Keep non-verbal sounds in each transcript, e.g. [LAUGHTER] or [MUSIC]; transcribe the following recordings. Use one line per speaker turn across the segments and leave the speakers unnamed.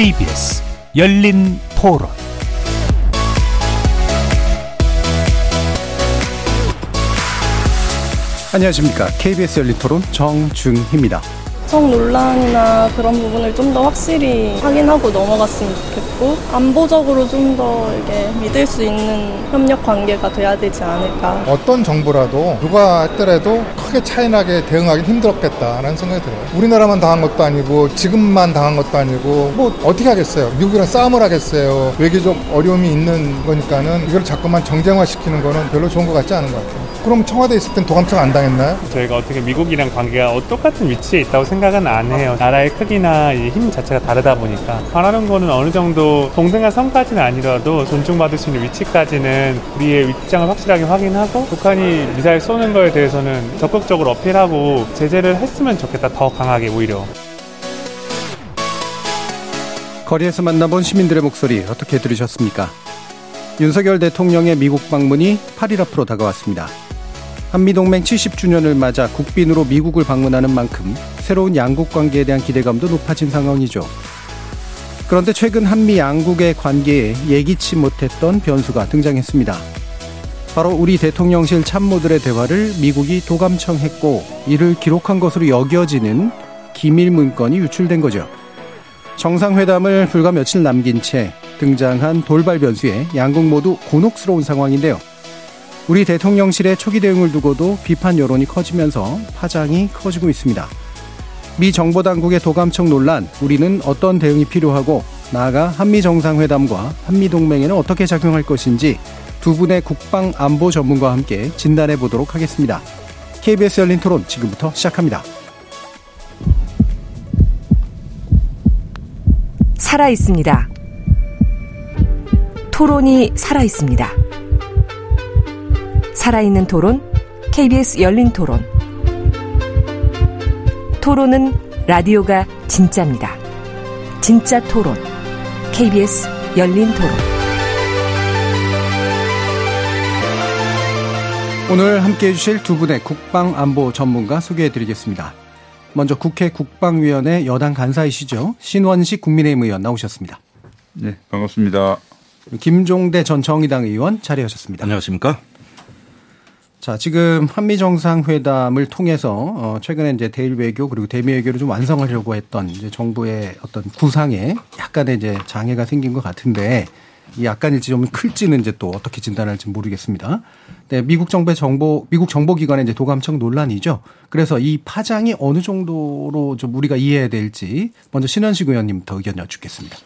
KBS 열린 토론
안녕하십니까. KBS 열린 토론 정중희입니다.
정 논란이나 그런 부분을 좀 더 확실히 확인하고 넘어갔으면 좋겠고 안보적으로 좀 더 이게 믿을 수 있는 협력 관계가 돼야 되지 않을까.
어떤 정부라도 누가 했더라도 크게 차이나게 대응하기 힘들었겠다라는 생각이 들어요. 우리나라만 당한 것도 아니고 지금만 당한 것도 아니고 뭐 어떻게 하겠어요? 미국이랑 싸움을 하겠어요? 외교적 어려움이 있는 거니까는 이걸 자꾸만 정쟁화시키는 거는 별로 좋은 것 같지 않은 것 같아요. 그럼 청와대 있을 땐 도감청 안 당했나요?
저희가 어떻게 미국이랑 관계가 똑같은 위치에 있다고 생각은 안 해요. 나라의 크기나 힘 자체가 다르다 보니까 바라는 거는 어느 정도 동등한 선까지는 아니라도 존중받을 수 있는 위치까지는 우리의 입장을 확실하게 확인하고 북한이 미사일 쏘는 거에 대해서는 적극적으로 어필하고 제재를 했으면 좋겠다. 더 강하게 오히려.
거리에서 만나본 시민들의 목소리 어떻게 들으셨습니까? 윤석열 대통령의 미국 방문이 8일 앞으로 다가왔습니다. 한미동맹 70주년을 맞아 국빈으로 미국을 방문하는 만큼 새로운 양국 관계에 대한 기대감도 높아진 상황이죠. 그런데 최근 한미 양국의 관계에 예기치 못했던 변수가 등장했습니다. 바로 우리 대통령실 참모들의 대화를 미국이 도감청했고 이를 기록한 것으로 여겨지는 기밀 문건이 유출된 거죠. 정상회담을 불과 며칠 남긴 채 등장한 돌발 변수에 양국 모두 곤혹스러운 상황인데요. 우리 대통령실의 초기 대응을 두고도 비판 여론이 커지면서 파장이 커지고 있습니다. 미 정보 당국의 도감청 논란, 우리는 어떤 대응이 필요하고 나아가 한미 정상회담과 한미 동맹에는 어떻게 작용할 것인지 두 분의 국방 안보 전문가와 함께 진단해 보도록 하겠습니다. KBS 열린 토론 지금부터 시작합니다.
살아 있습니다. 토론이 살아 있습니다. 살아있는 토론, KBS 열린 토론. 토론은 라디오가 진짜입니다. 진짜 토론, KBS 열린 토론.
오늘 함께 해주실 두 분의 국방 안보 전문가 소개해 드리겠습니다. 먼저 국회 국방위원회 여당 간사이시죠. 신원식 국민의힘 의원 나오셨습니다.
네, 반갑습니다.
김종대 전 정의당 의원 자리하셨습니다.
안녕하십니까?
자, 지금 한미 정상회담을 통해서 어 최근에 이제 대일 외교 그리고 대미 외교를 좀 완성하려고 했던 이제 정부의 어떤 구상에 약간의 이제 장애가 생긴 것 같은데 이 약간일지 좀 클지는 이제 또 어떻게 진단할지 모르겠습니다. 네, 미국 정부의 정보 미국 정보기관의 이제 도감청 논란이죠. 그래서 이 파장이 어느 정도로 좀 우리가 이해해야 될지 먼저 신현식 의원님부터 의견 여쭙겠습니다.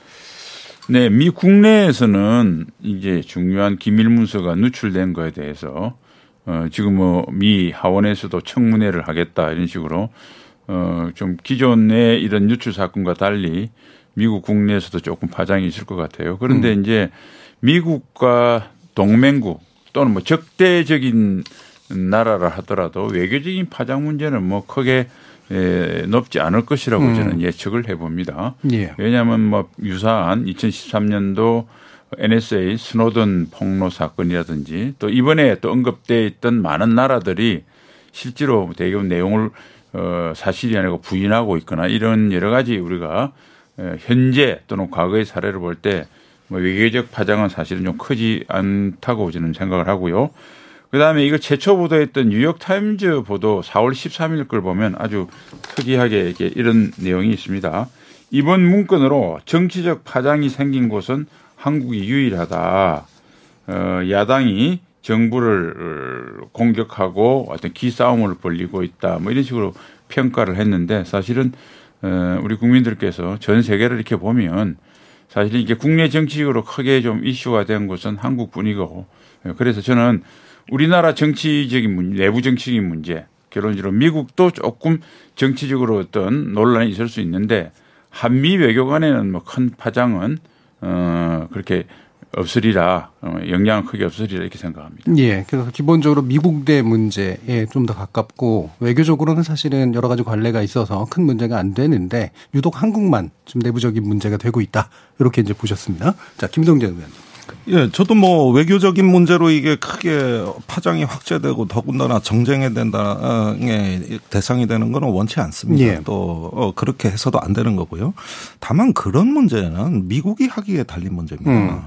네, 미 국내에서는 이제 중요한 기밀 문서가 누출된 거에 대해서 어, 지금 뭐 미 하원에서도 청문회를 하겠다 이런 식으로 어, 좀 기존의 이런 유출 사건과 달리 미국 국내에서도 조금 파장이 있을 것 같아요. 그런데 음. 이제 미국과 동맹국 또는 뭐 적대적인 나라라 하더라도 외교적인 파장 문제는 뭐 크게 에, 높지 않을 것이라고 음. 저는 예측을 해봅니다. 예. 왜냐하면 뭐 유사한 2013년도 NSA 스노든 폭로 사건이라든지 또 이번에 또 언급돼 있던 많은 나라들이 실제로 대기업 내용을 어 사실이 아니고 부인하고 있거나 이런 여러 가지 우리가 현재 또는 과거의 사례를 볼 때 뭐 외교적 파장은 사실은 좀 크지 않다고 저는 생각을 하고요. 그 다음에 이거 최초 보도했던 뉴욕 타임즈 보도 4월 13일 걸 보면 아주 특이하게 이렇게 이런 내용이 있습니다. 이번 문건으로 정치적 파장이 생긴 곳은 한국이 유일하다. 어, 야당이 정부를 공격하고 어떤 기싸움을 벌리고 있다. 뭐 이런 식으로 평가를 했는데 사실은 어, 우리 국민들께서 전 세계를 이렇게 보면 사실 이게 국내 정치적으로 크게 좀 이슈가 된 것은 한국뿐이고 그래서 저는 우리나라 정치적인 문제, 내부 정치적인 문제, 결론적으로 미국도 조금 정치적으로 어떤 논란이 있을 수 있는데 한미 외교 간에는 뭐 큰 파장은 어, 그렇게 없으리라 어, 영향은 크게 없으리라 이렇게 생각합니다.
예, 그래서 기본적으로 미국 대 문제에 좀 더 가깝고 외교적으로는 사실은 여러 가지 관례가 있어서 큰 문제가 안 되는데 유독 한국만 좀 내부적인 문제가 되고 있다 이렇게 이제 보셨습니다. 자, 김동재 의원.
예, 저도 뭐 외교적인 문제로 이게 크게 파장이 확대되고 더군다나 정쟁의 된다의 대상이 되는 거는 원치 않습니다.
예.
또 어, 그렇게 해서도 안 되는 거고요. 다만 그런 문제는 미국이 하기에 달린 문제입니다.
음.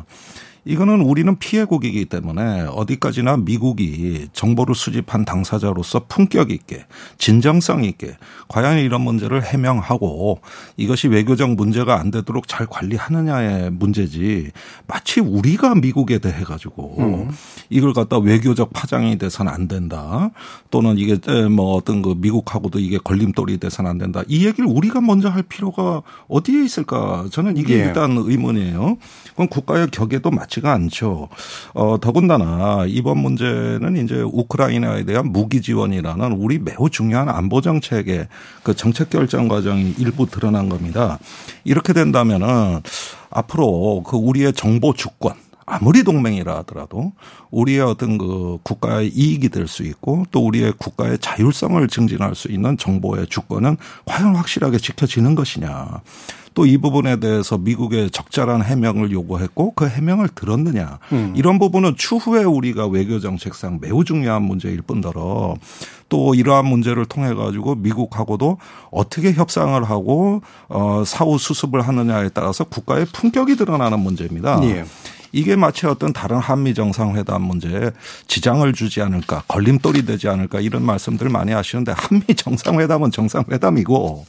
이거는 우리는 피해국이기 때문에 어디까지나 미국이 정보를 수집한 당사자로서 품격 있게 진정성 있게 과연 이런 문제를 해명하고 이것이 외교적 문제가 안 되도록 잘 관리하느냐의 문제지 마치 우리가 미국에 대해 가지고
음.
이걸 갖다 외교적 파장이 돼서는 안 된다 또는 이게 뭐 어떤 그 미국하고도 이게 걸림돌이 돼서는 안 된다 이 얘기를 우리가 먼저 할 필요가 어디에 있을까 저는 이게
예.
일단 의문이에요. 그건 국가의 격에도 맞지가 않죠. 어, 더군다나 이번 문제는 이제 우크라이나에 대한 무기 지원이라는 우리 매우 중요한 안보 정책의 그 정책 결정 과정이 일부 드러난 겁니다. 이렇게 된다면은 앞으로 그 우리의 정보 주권 아무리 동맹이라 하더라도 우리의 어떤 그 국가의 이익이 될 수 있고 또 우리의 국가의 자율성을 증진할 수 있는 정보의 주권은 과연 확실하게 지켜지는 것이냐. 또 이 부분에 대해서 미국의 적절한 해명을 요구했고 그 해명을 들었느냐. 이런 부분은 추후에 우리가 외교 정책상 매우 중요한 문제일 뿐더러 또 이러한 문제를 통해 가지고 미국하고도 어떻게 협상을 하고 어 사후 수습을 하느냐에 따라서 국가의 품격이 드러나는 문제입니다.
예.
이게 마치 어떤 다른 한미 정상회담 문제에 지장을 주지 않을까, 걸림돌이 되지 않을까 이런 말씀들 많이 하시는데 한미 정상회담은 정상회담이고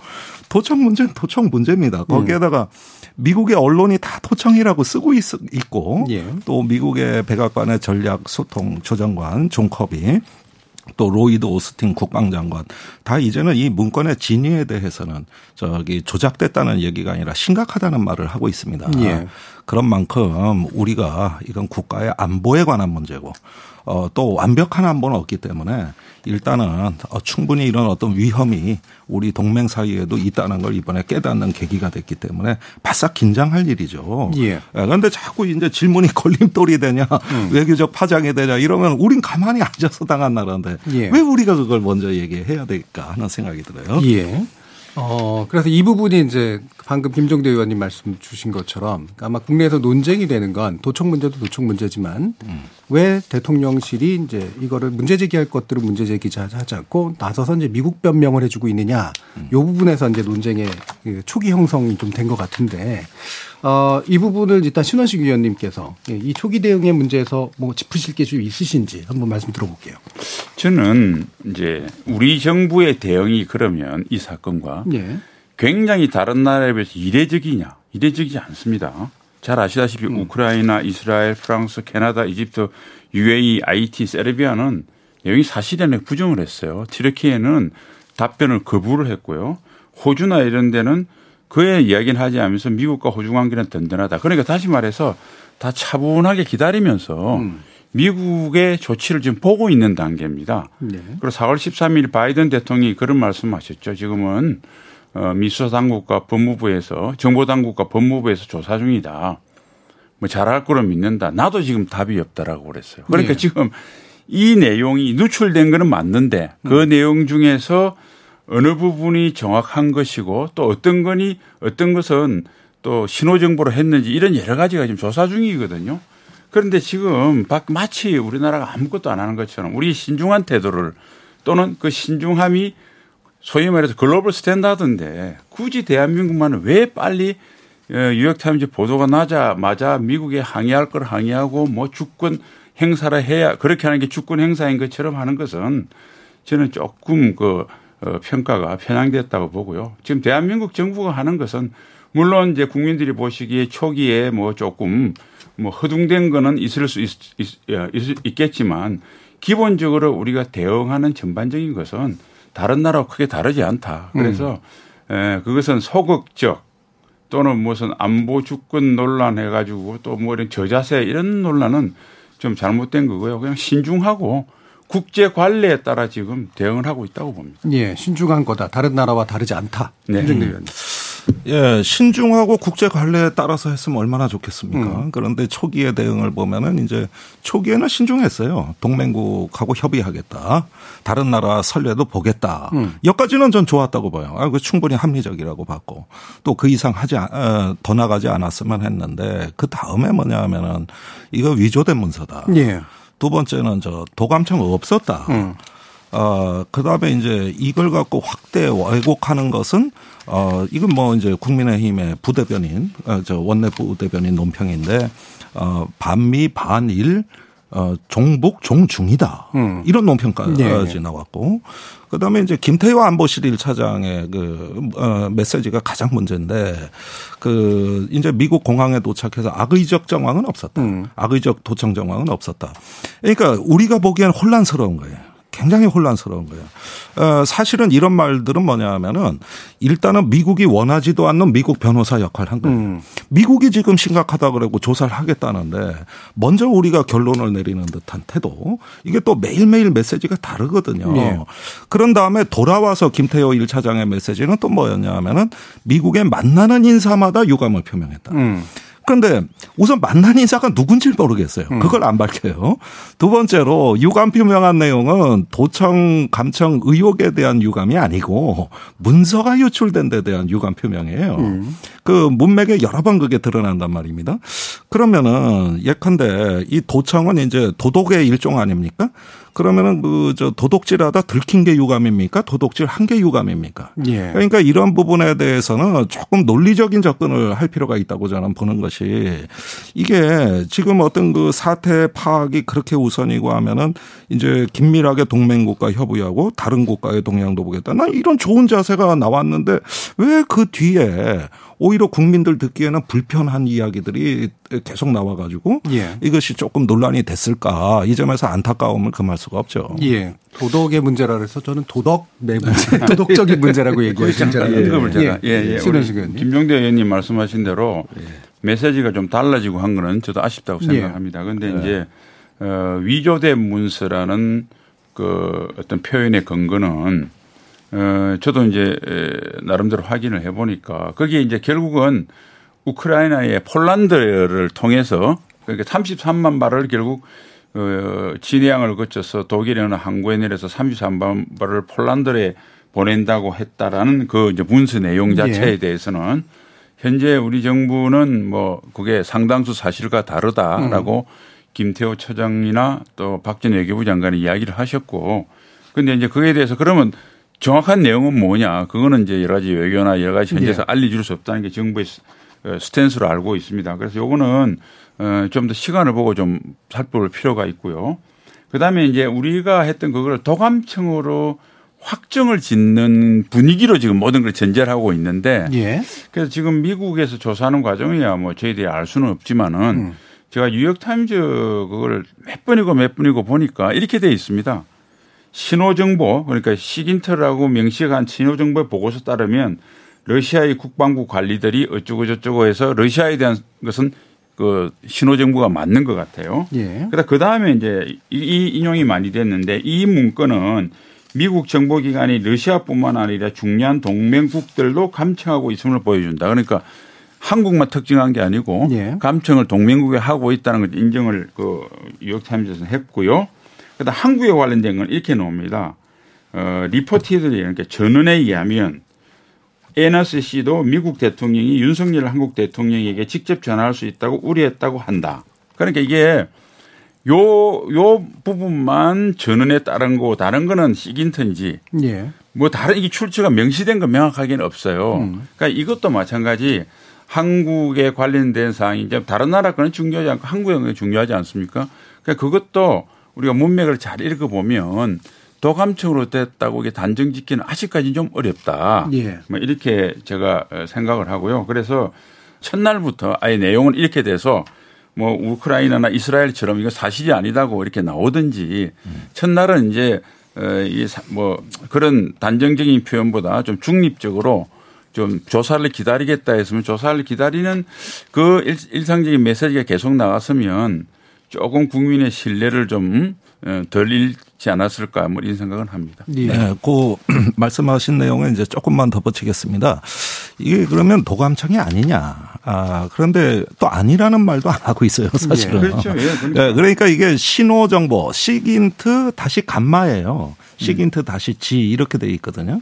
도청 문제는 도청 문제입니다. 거기에다가 미국의 언론이 다 도청이라고 쓰고 있, 있고
예.
또 미국의 백악관의 전략 소통 조정관 존 커비 또 로이드 오스틴 국방장관 다 이제는 이 문건의 진위에 대해서는 저기 조작됐다는 얘기가 아니라 심각하다는 말을 하고 있습니다.
예.
그런 만큼 우리가 이건 국가의 안보에 관한 문제고 어, 또 완벽한 안보는 없기 때문에 일단은 어, 충분히 이런 어떤 위험이 우리 동맹 사이에도 있다는 걸 이번에 깨닫는 계기가 됐기 때문에 바싹 긴장할 일이죠.
예.
그런데 자꾸 이제 질문이 [LAUGHS] 걸림돌이 되냐,
음.
외교적 파장이 되냐 이러면 우린 가만히 앉아서 당한 나라인데
예.
왜 우리가 그걸 먼저 얘기해야 될까 하는 생각이 들어요.
예. 어, 그래서 이 부분이 이제 방금 김종대 의원님 말씀 주신 것처럼 아마 국내에서 논쟁이 되는 건 도청 문제도 도청 문제지만 왜 대통령실이 이제 이거를 문제 제기할 것들을 문제 제기하지 않고 나서서 이제 미국 변명을 해주고 있느냐 요 부분에서 이제 논쟁의 그 초기 형성이 좀 된 것 같은데 어, 이 부분을 일단 신원식 위원님께서 예, 이 초기 대응의 문제에서 뭐 짚으실 게 좀 있으신지 한번 말씀 들어볼게요.
저는 이제 우리 정부의 대응이 그러면 이 사건과
예.
굉장히 다른 나라에 비해서 이례적이냐? 이례적이지 않습니다. 잘 아시다시피 우크라이나, 이스라엘, 프랑스, 캐나다, 이집트, UAE, IT, 세르비아는 내용이 사실이 아니라 부정을 했어요. 튀르키예는 답변을 거부를 했고요. 호주나 이런 데는 그의 이야기는 하지 않으면서 미국과 호주 관계는 든든하다. 그러니까 다시 말해서 다 차분하게 기다리면서 미국의 조치를 지금 보고 있는 단계입니다.
네.
그리고 4월 13일 바이든 대통령이 그런 말씀하셨죠. 지금은 어, 미수사 당국과 법무부에서 정보 당국과 법무부에서 조사 중이다. 뭐 잘할 거로 믿는다. 나도 지금 답이 없다라고 그랬어요. 그러니까
네.
지금 이 내용이 누출된 거는 맞는데 그 내용 중에서 어느 부분이 정확한 것이고 또 어떤 거니 어떤 것은 또 신호 정보로 했는지 이런 여러 가지가 지금 조사 중이거든요. 그런데 지금 박- 마치 우리나라가 아무것도 안 하는 것처럼 우리 신중한 태도를 또는 그 신중함이 소위 말해서 global standard인데 굳이 대한민국만은 왜 빨리 어, 뉴욕타임즈 보도가 나자마자 미국에 항의할 걸 항의하고 뭐 주권 행사를 해야 그렇게 하는 게 주권 행사인 것처럼 하는 것은 저는 조금 그 어, 평가가 편향됐다고 보고요. 지금 대한민국 정부가 하는 것은 물론 이제 국민들이 보시기에 초기에 뭐 조금 뭐 허둥된 거는 있을 수 있, 있, 겠지만 기본적으로 우리가 대응하는 전반적인 것은 다른 나라와 크게 다르지 않다. 그래서 에, 그것은 소극적 또는 무슨 안보 주권 논란 해가지고 또 뭐 이런 저자세 이런 논란은 좀 잘못된 거고요. 그냥 신중하고 국제 관례에 따라 지금 대응을 하고 있다고 봅니다.
예, 신중한 거다. 다른 나라와 다르지 않다.
네.
김정대 의원님.
예, 신중하고 국제 관례에 따라서 했으면 얼마나 좋겠습니까? 음. 그런데 초기의 대응을 보면은 이제 초기에는 신중했어요. 동맹국하고 협의하겠다. 다른 나라 선례도 보겠다. 음. 여기까지는 전 좋았다고 봐요. 아, 그 충분히 합리적이라고 봤고 또 그 이상 하지 어, 더 나가지 않았으면 했는데 그 다음에 뭐냐 하면은 이거 위조된 문서다. 예. 두 번째는 저 도감청 없었다. 음. 어, 그 다음에 이제 이걸 갖고 확대 왜곡하는 것은 어, 이건 뭐 이제 국민의힘의 부대변인, 어, 저 원내 부대변인 논평인데, 어, 반미 반일, 어, 종북 종중이다. 음. 이런 논평까지 네. 나왔고. 그 다음에 이제 김태효 안보실 1차장의 그, 어, 메시지가 가장 문제인데, 그, 이제 미국 공항에 도착해서 악의적 정황은 없었다. 음. 악의적 도청 정황은 없었다. 그러니까 우리가 보기엔 혼란스러운 거예요. 굉장히 혼란스러운 거예요. 어, 사실은 이런 말들은 뭐냐 하면은 일단은 미국이 원하지도 않는 미국 변호사 역할을 한 거예요. 음. 미국이 지금 심각하다 그러고 조사를 하겠다는데 먼저 우리가 결론을 내리는 듯한 태도 이게 또 매일매일 메시지가 다르거든요. 네. 그런 다음에 돌아와서 김태호 1차장의 메시지는 또 뭐였냐 하면은 미국에 만나는 인사마다 유감을 표명했다. 음. 그런데 우선 만난 인사가 누군지 모르겠어요. 음. 그걸 안 밝혀요. 두 번째로 유감 표명한 내용은 도청 감청 의혹에 대한 유감이 아니고 문서가 유출된 데 대한 유감 표명이에요. 음. 그 문맥에 여러 번 그게 드러난단 말입니다. 그러면은 예컨대 이 도청은 이제 도덕의 일종 아닙니까? 그러면은 그저 도덕질하다 들킨 게 유감입니까? 도덕질 한 게 유감입니까? 예. 그러니까 이런 부분에 대해서는 조금 논리적인 접근을 할 필요가 있다고 저는 보는 것이 이게 지금 어떤 그 사태 파악이 그렇게 우선이고 하면은 이제 긴밀하게 동맹국가 협의하고 다른 국가의 동향도 보겠다. 난 이런 좋은 자세가 나왔는데 왜 그 뒤에 오히려 국민들 듣기에는 불편한 이야기들이 계속 나와가지고 예. 이것이 조금 논란이 됐을까 이 점에서 안타까움을 금할 수가 없죠.
예. 도덕의 문제라 그래서 저는 도덕의 문제, [LAUGHS] 도덕적인 문제라고 얘기했습니다.
언급을 제가 예, 예. 예. 김종대 의원님 말씀하신 대로 예. 메시지가 좀 달라지고 한 거는 저도 아쉽다고 예. 생각합니다. 그런데 예. 이제 어, 위조된 문서라는 그 어떤 표현의 근거는 어, 저도 이제 나름대로 확인을 해보니까 거기에 이제 결국은 우크라이나의 폴란드를 통해서 그러니까 33만 발을 결국 어, 진해양을 거쳐서 독일에 어느 항구에 내려서 33만 발을 폴란드에 보낸다고 했다라는 그 이제 문서 내용 자체에 예. 대해서는 현재 우리 정부는 뭐 그게 상당수 사실과 다르다라고 음. 김태호 처장이나 또 박전 외교부 장관이 이야기를 하셨고 근데 이제 그에 대해서 그러면 정확한 내용은 뭐냐. 그거는 이제 여러 가지 외교나 여러 가지 현지에서 네. 알려줄 수 없다는 게 정부의 어, 스탠스로 알고 있습니다. 그래서 요거는 어, 좀더 시간을 보고 좀 살펴볼 필요가 있고요. 그 다음에 이제 우리가 했던 그걸 도감청으로 확정을 짓는 분위기로 지금 모든 걸 전제를 하고 있는데 예. 그래서 지금 미국에서 조사하는 과정이야 뭐 저희들이 알 수는 없지만은 음. 제가 뉴욕타임즈 그걸 몇 번이고 몇 번이고 보니까 이렇게 돼 있습니다. 신호정보 그러니까 시긴트라고 명시가 한 신호정보의 보고서 따르면 러시아의 국방부 관리들이 어쩌고 저쩌고 해서 러시아에 대한 것은 그 신호정보가 맞는 것 같아요. 예. 그다 그 다음에 이제 이 인용이 많이 됐는데 이 문건은 미국 정보기관이 러시아뿐만 아니라 중요한 동맹국들도 감청하고 있음을 보여준다. 그러니까 한국만 특징한 게 아니고 예. 감청을 동맹국에 하고 있다는 걸 인정을 그 뉴욕타임즈에서 했고요. 그다음 한국에 관련된 건 이렇게 나옵니다. 어, 리포티들이 이렇게 전원에 의하면 NSC도 미국 대통령이 윤석열 한국 대통령에게 직접 전화할 수 있다고 우려했다고 한다. 그러니까 이게 요, 요 부분만 전원에 따른 거고 다른 거는 시긴턴지. 예. 뭐 다른 이게 출처가 명시된 건 명확하게는 없어요. 음. 그러니까 이것도 마찬가지 한국에 관련된 사항이 이제 다른 나라 거는 중요하지 않고 한국에 중요하지 않습니까? 그러니까 그것도 우리가 문맥을 잘 읽어보면 도감청으로 됐다고 이게 단정 짓기는 아직까지는 좀 어렵다. 예. 뭐 이렇게 제가 생각을 하고요. 그래서 첫날부터 아예 내용은 이렇게 돼서 뭐 우크라이나나 이스라엘처럼 이거 사실이 아니다고 이렇게 나오든지 음. 첫날은 이제 이뭐 그런 단정적인 표현보다 좀 중립적으로 좀 조사를 기다리겠다 했으면 조사를 기다리는 그 일상적인 메시지가 계속 나왔으면 조금 국민의 신뢰를 좀덜 어, 잃지 않았을까 뭐 이런 생각은 합니다.
네, 그 [CLEARS THROAT] 말씀하신 내용에 이제 조금만 덧붙이겠습니다. 이게 그러면 도감청이 아니냐. 아, 그런데 또 아니라는 말도 안 하고 있어요, 사실은.
예, 그렇죠. 예, 그러니까.
예, 그러니까 이게 신호 정보, SIGINT 다시 감마예요. SIGINT 다시 G 이렇게 돼 있거든요.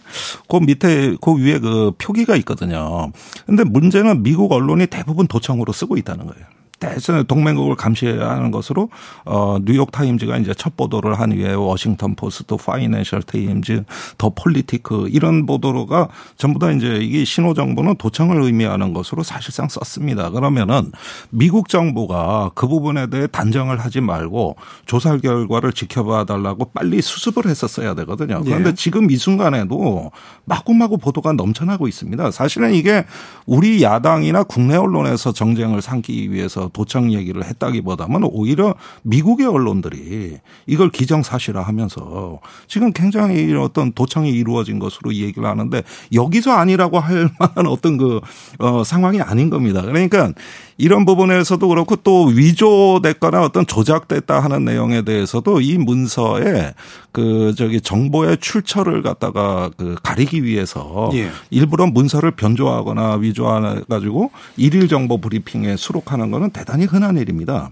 그 밑에 그 위에 그 표기가 있거든요. 근데 문제는 미국 언론이 대부분 도청으로 쓰고 있다는 거예요. 대선 동맹국을 감시해야 하는 것으로 어 뉴욕 타임즈가 이제 첫 보도를 한 이후에 워싱턴 포스트, 파이낸셜 타임즈, 더 폴리티크 이런 보도가 전부 다 이제 이게 신호 정보는 도청을 의미하는 것으로 사실상 썼습니다. 그러면은 미국 정부가 그 부분에 대해 단정을 하지 말고 조사 결과를 지켜봐 달라고 빨리 수습을 했었어야 되거든요. 그런데
예.
지금 이 순간에도 마구마구 보도가 넘쳐나고 있습니다. 사실은 이게 우리 야당이나 국내 언론에서 정쟁을 삼기 위해서 도청 얘기를 했다기보다는 오히려 미국의 언론들이 이걸 기정사실화 하면서 지금 굉장히 어떤 도청이 이루어진 것으로 얘기를 하는데 여기서 아니라고 할 [LAUGHS] 만한 어떤 그, 어, 상황이 아닌 겁니다. 그러니까 이런 부분에서도 그렇고 또 위조됐거나 어떤 조작됐다 하는 내용에 대해서도 이 문서에 그 저기 정보의 출처를 갖다가 그 가리기 위해서
예.
일부러 문서를 변조하거나 위조해 가지고 일일 정보 브리핑에 수록하는 거는 대단히 흔한 일입니다.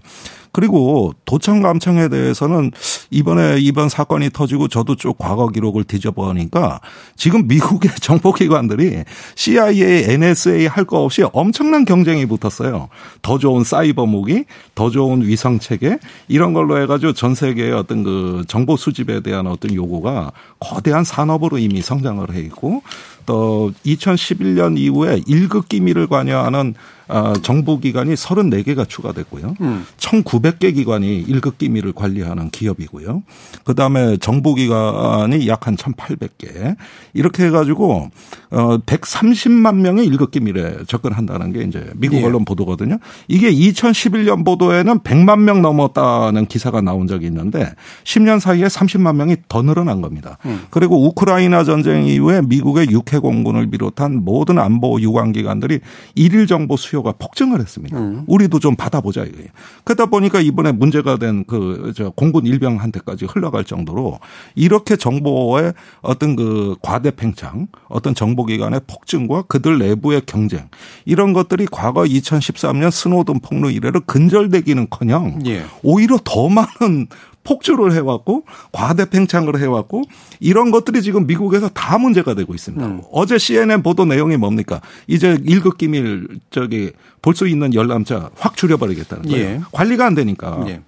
그리고 도청 감청에 대해서는 이번에 이번 사건이 터지고 저도 쭉 과거 기록을 뒤져보니까 지금 미국의 [LAUGHS] 정보기관들이 CIA, NSA 할 거 없이 엄청난 경쟁이 붙었어요. 더 좋은 사이버 무기, 더 좋은 위성 체계 이런 걸로 해가지고 전 세계의 어떤 그 정보 수집에 대한 어떤 요구가 거대한 산업으로 이미 성장을 해 있고 또 2011년 이후에 1급 기밀을 관여하는 아, 정보기관이 34개가 추가됐고요. 1,900개 기관이 1급 기밀을 관리하는 기업이고요. 그 다음에 정보기관이 약 한 1,800개. 이렇게 해가지고, 어, 130만 명의 1급 기밀에 접근한다는 게 이제 미국
예.
언론 보도거든요. 이게 2011년 보도에는 100만 명 넘었다는 기사가 나온 적이 있는데 10년 사이에 30만 명이 더 늘어난 겁니다. 그리고 우크라이나 전쟁 이후에 미국의 육해 공군을 비롯한 모든 안보 유관기관들이 일일 정보 수요 가 폭증을 했습니다. 우리도 좀 받아보자 이거예요. 그러다 보니까 이번에 문제가 된 그 저 공군 일병한테까지 흘러갈 정도로 이렇게 정보의 어떤 그 과대 팽창, 어떤 정보기관의 폭증과 그들 내부의 경쟁 이런 것들이 과거 2013년 스노든 폭로 이래로 근절되기는커녕
예.
오히려 더 많은 폭주를 해왔고 과대 팽창을 해왔고 이런 것들이 지금 미국에서 다 문제가 되고 있습니다.
음.
어제 CNN 보도 내용이 뭡니까? 이제 일급 기밀 저기 볼 수 있는 열람자 확 줄여버리겠다는 거예요.
예.
관리가 안 되니까.
예.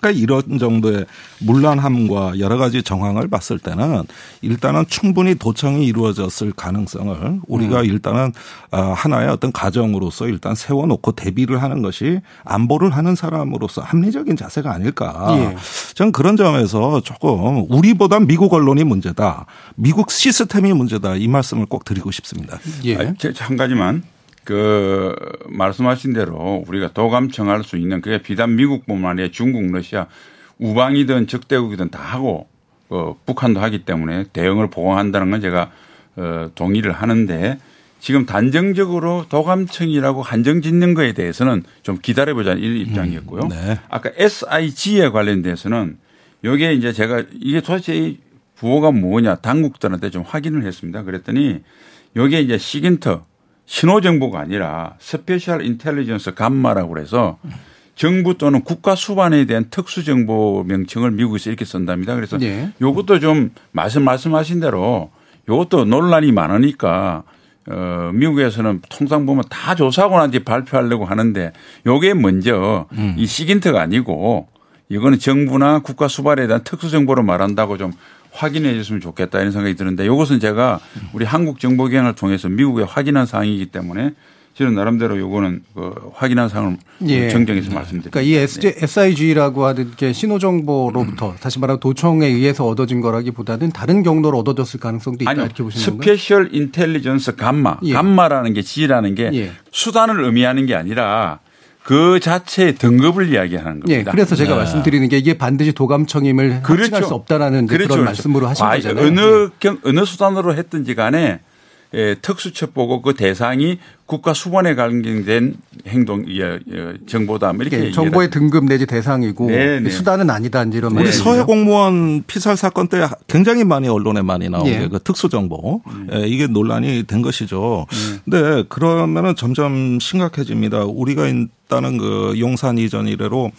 그러니까 이런 정도의 문란함과 여러 가지 정황을 봤을 때는 일단은 충분히 도청이 이루어졌을 가능성을 우리가
음.
일단은 아, 하나의 어떤 가정으로서 일단 세워놓고 대비를 하는 것이 안보를 하는 사람으로서 합리적인 자세가 아닐까.
예.
저는 그런 점에서 조금 우리보다 미국 언론이 문제다. 미국 시스템이 문제다. 이 말씀을 꼭 드리고 싶습니다.
예.
제- 한 가지만 그 말씀하신 대로 우리가 도감청할 수 있는 그게 비단 미국뿐만 아니라 중국, 러시아 우방이든 적대국이든 다 하고 어, 북한도 하기 때문에 대응을 보강한다는 건 제가 어, 동의를 하는데 지금 단정적으로 도감청이라고 한정 짓는 거에 대해서는 좀 기다려보자는 이 입장이었고요.
네.
아까 SIG에 관련돼서는 여기에 이제 제가 이게 도대체 이 부호가 뭐냐 당국들한테 좀 확인을 했습니다. 그랬더니 여기에 이제 SIGINT 신호 정보가 아니라 special intelligence gamma라고 그래서 정부 또는 국가 수반에 대한 특수 정보 명칭을 미국에서 이렇게 쓴답니다. 그래서
예.
요것도 좀 말씀 말씀하신 대로 요것도 논란이 많으니까 어 미국에서는 통상 보면 다 조사하고 난 뒤 발표하려고 하는데 요게 먼저 이 SIGINT가 아니고 이거는 정부나 국가 수반에 대한 특수 정보로 말한다고 좀 확인해 줬으면 좋겠다 이런 생각이 드는데 이것은 제가 우리 한국 정보기관을 통해서 미국에 확인한 사항이기 때문에 저는 나름대로 요거는 그 확인한 사항을
예.
정정해서 말씀드립니다.
그러니까 이 SG, SIG라고 하는 게 신호 정보로부터 다시 말하면 도청에 의해서 얻어진 거라기보다는 다른 경로로 얻어졌을 가능성도 있다
아니요.
이렇게 보시는 건가요?
special intelligence gamma.
예.
감마라는 게 G라는 게
예.
수단을 의미하는 게 아니라 그 자체의 등급을 이야기하는
예,
겁니다.
그래서 제가
네.
말씀드리는 게 이게 반드시 도감청임을 합칭할 수 없다라는
그렇죠,
그런
그렇죠.
말씀으로 하신
아,
거잖아요. 예.
어느 경, 어느 수단으로 했든지 간에 예, 특수첩보고 그 대상이 국가 수반에 관계된 행동 예, 예, 정보다 뭐 이렇게
이게 정보의 등급 내지 대상이고
네, 네.
수단은 아니다 이런
우리
말씀이죠.
서해 공무원 피살 사건 때 굉장히 많이 언론에 많이 나온
예.
게그 특수 정보 예, 이게 논란이 된 것이죠.
음.
근데 그러면은 점점 심각해집니다. 우리가 있다는 그 용산 이전 이래로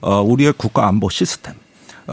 어 우리의 국가 안보 시스템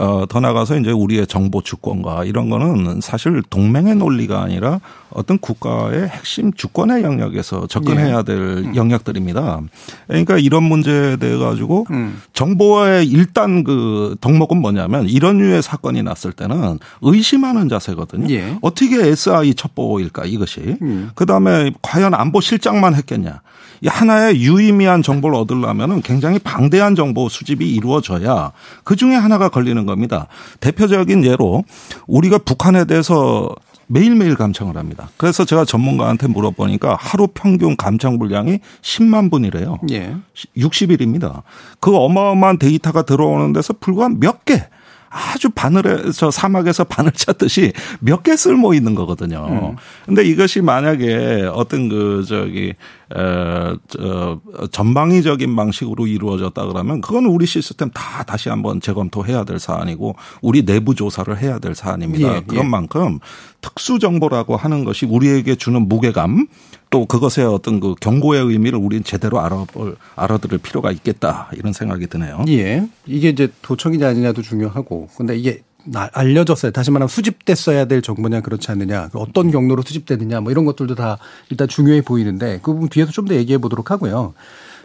어, 더 나가서 이제 우리의 정보 주권과 이런 거는 사실 동맹의 논리가 아니라 어떤 국가의 핵심 주권의 영역에서 접근해야 될 영역들입니다. 그러니까 이런 문제에 대해 가지고
음.
정보의 일단 그 덕목은 뭐냐면 이런 류의 사건이 났을 때는 의심하는 자세거든요.
예.
어떻게 SI 첩보일까 이것이.
음.
그 다음에 과연 안보 실장만 했겠냐. 이 하나의 유의미한 정보를 얻으려면 굉장히 방대한 정보 수집이 이루어져야 그 중에 하나가 걸리는 겁니다. 대표적인 예로 우리가 북한에 대해서 매일매일 감청을 합니다. 그래서 제가 전문가한테 물어보니까 하루 평균 감청 분량이 10만 분이래요.
예.
60일입니다. 그 어마어마한 데이터가 들어오는 데서 불과 몇 개. 아주 바늘에서 사막에서 바늘 찾듯이 몇 개 쓸모 있는 거거든요. 근데 이것이 만약에 어떤 그 저기 에저 전방위적인 방식으로 이루어졌다 그러면 그건 우리 시스템 다 다시 한번 재검토해야 될 사안이고 우리 내부 조사를 해야 될 사안입니다.
예, 예.
그것만큼 특수 정보라고 하는 것이 우리에게 주는 무게감 또 그것의 어떤 그 경고의 의미를 우리는 제대로 알아볼 알아들을 필요가 있겠다 이런 생각이 드네요.
예. 이게 이제 도청이냐 아니냐도 중요하고 근데 이게 나- 알려졌어요. 다시 말하면 수집됐어야 될 정보냐 그렇지 않느냐 그 어떤 경로로 수집되느냐 뭐 이런 것들도 다 일단 중요해 보이는데 그 부분 뒤에서 좀 더 얘기해 보도록 하고요.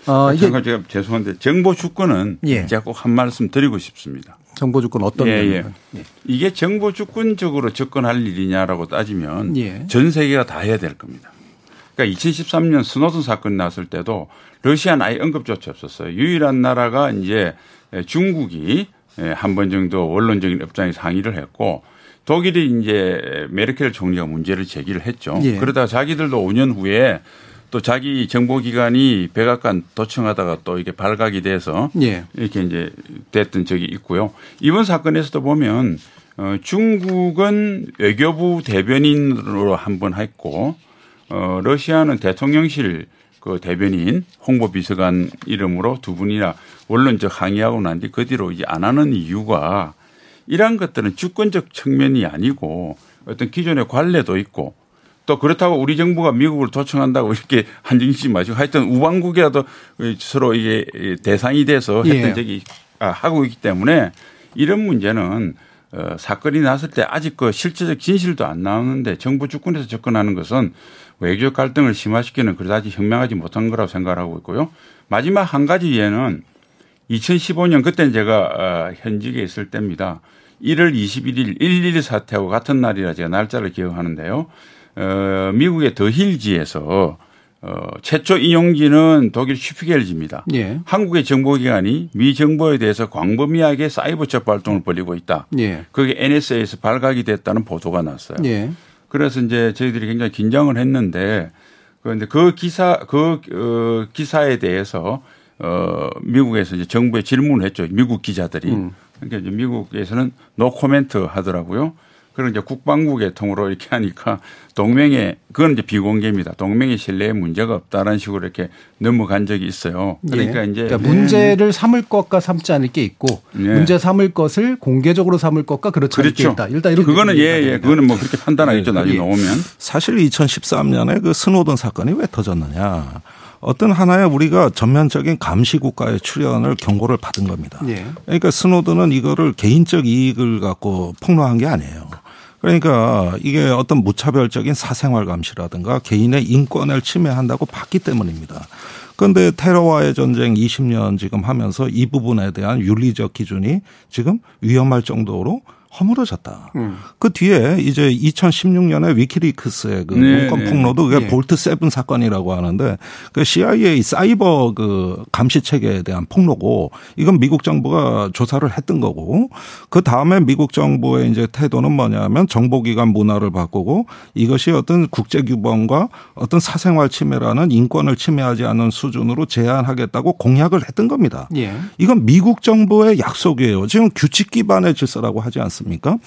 어, 이게
잠깐 제가 죄송한데 정보 주권은
예.
제가 꼭 한 말씀 드리고 싶습니다.
정보 주권 어떤
예, 예.
예.
이게 정보 주권적으로 접근할 일이냐라고 따지면
예.
전 세계가 다 해야 될 겁니다. 그러니까 2013년 스노든 사건이 났을 때도 러시아는 아예 언급조차 없었어요. 유일한 나라가 이제 중국이 한 번 정도 원론적인 입장에서 항의를 했고 독일이 이제 메르켈 총리가 문제를 제기를 했죠.
예.
그러다가 자기들도 5년 후에 또 자기 정보기관이 백악관 도청하다가 또 이게 발각이 돼서
예.
이렇게 이제 됐던 적이 있고요. 이번 사건에서도 보면 어 중국은 외교부 대변인으로 한 번 했고 어 러시아는 대통령실 그 대변인 홍보 비서관 이름으로 두 분이나 원론적 항의하고 난 뒤 그 뒤로 이제 안 하는 이유가 이러한 것들은 주권적 측면이 아니고 어떤 기존의 관례도 있고 또 그렇다고 우리 정부가 미국을 도청한다고 이렇게 [LAUGHS] 한정식 마시고 하여튼 우방국이라도 서로 이게 대상이 돼서 했던
예.
적이 아, 하고 있기 때문에 이런 문제는 어, 사건이 났을 때 아직 그 실제적 진실도 안 나오는데 정부 주권에서 접근하는 것은 외교 갈등을 심화시키는 그다지 현명하지 못한 거라고 생각하고 있고요. 마지막 한 가지 예는 2015년 그때는 제가 어, 현직에 있을 때입니다. 1월 21일 1.12 사태하고 같은 날이라 제가 날짜를 기억하는데요. 어, 미국의 더힐지에서 어, 최초 인용지는 독일 슈피겔지입니다.
예.
한국의 정보기관이 미 정부에 대해서 광범위하게 사이버 활동을 벌이고 있다.
예.
그게 NSA에서 발각이 됐다는 보도가 났어요.
예.
그래서 이제 저희들이 굉장히 긴장을 했는데 그런데 그 기사 그 어, 기사에 대해서 어 미국에서 이제 정부에 질문을 했죠. 미국 기자들이.
음.
그러니까 이제 미국에서는 no comment 하더라고요. 그런 이제 국방부의 통으로 이렇게 하니까 동맹에 그건 이제 비공개입니다. 동맹의 신뢰에 문제가 없다라는 식으로 이렇게 넘어간 적이 있어요. 그러니까
예.
이제
그러니까 문제를 삼을 것과 삼지 않을 게 있고
예.
문제 삼을 것을 공개적으로 삼을 것과 그렇지 않을 게
그렇죠.
있다. 일단 이렇게
그거는 예,
이해가
예.
됩니다.
그거는 뭐 그렇게 판단하겠죠.
예.
나중에
예.
나오면.
사실 2013년에 그 스노든 사건이 왜 터졌느냐. 어떤 하나의 우리가 전면적인 감시 국가의 출연을 경고를 받은 겁니다.
예.
그러니까 스노든은 이거를 개인적 이익을 갖고 폭로한 게 아니에요. 그러니까 이게 어떤 무차별적인 사생활 감시라든가 개인의 인권을 침해한다고 봤기 때문입니다. 그런데 테러와의 전쟁 20년 지금 하면서 이 부분에 대한 윤리적 기준이 지금 위험할 정도로 허물어졌다.
음.
그 뒤에 이제 2016년에 위키리크스의 그
네,
문건
네.
폭로도 그게
예.
Vault Seven 사건이라고 하는데 그 CIA 사이버 그 감시 체계에 대한 폭로고 이건 미국 정부가 조사를 했던 거고 그 다음에 미국 정부의 이제 태도는 뭐냐면 정보기관 문화를 바꾸고 이것이 어떤 국제 규범과 어떤 사생활 침해라는 인권을 침해하지 않는 수준으로 제한하겠다고 공약을 했던 겁니다.
예.
이건 미국 정부의 약속이에요. 지금 규칙 기반의 질서라고 하지 않습니까? 않습니까?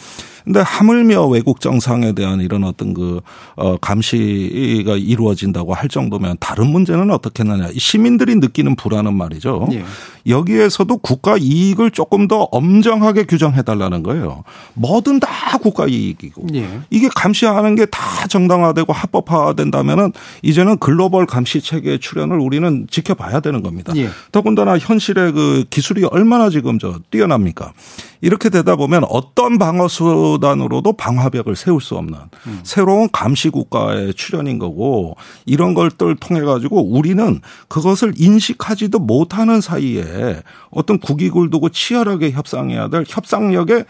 근데 하물며 외국 정상에 대한 이런 어떤 그 어, 감시가 이루어진다고 할 정도면 다른 문제는 어떻겠느냐. 시민들이 느끼는 불안은 말이죠. 예. 여기에서도 국가 이익을 조금 더 엄정하게 규정해 달라는 거예요. 뭐든 다 국가 이익이고 예. 이게 감시하는 게 다 정당화되고 합법화된다면은 이제는 글로벌 감시 체계 출현을 우리는 지켜봐야 되는 겁니다. 예. 더군다나 현실의 그 기술이 얼마나 지금 저 뛰어납니까? 이렇게 되다 보면 어떤 방어 수 단으로도 방화벽을 세울 수 없는 음. 새로운 감시 국가의 출현인 거고 이런 것들 통해 가지고 우리는 그것을 인식하지도 못하는 사이에 어떤 국익을 두고 치열하게 협상해야 될 협상력의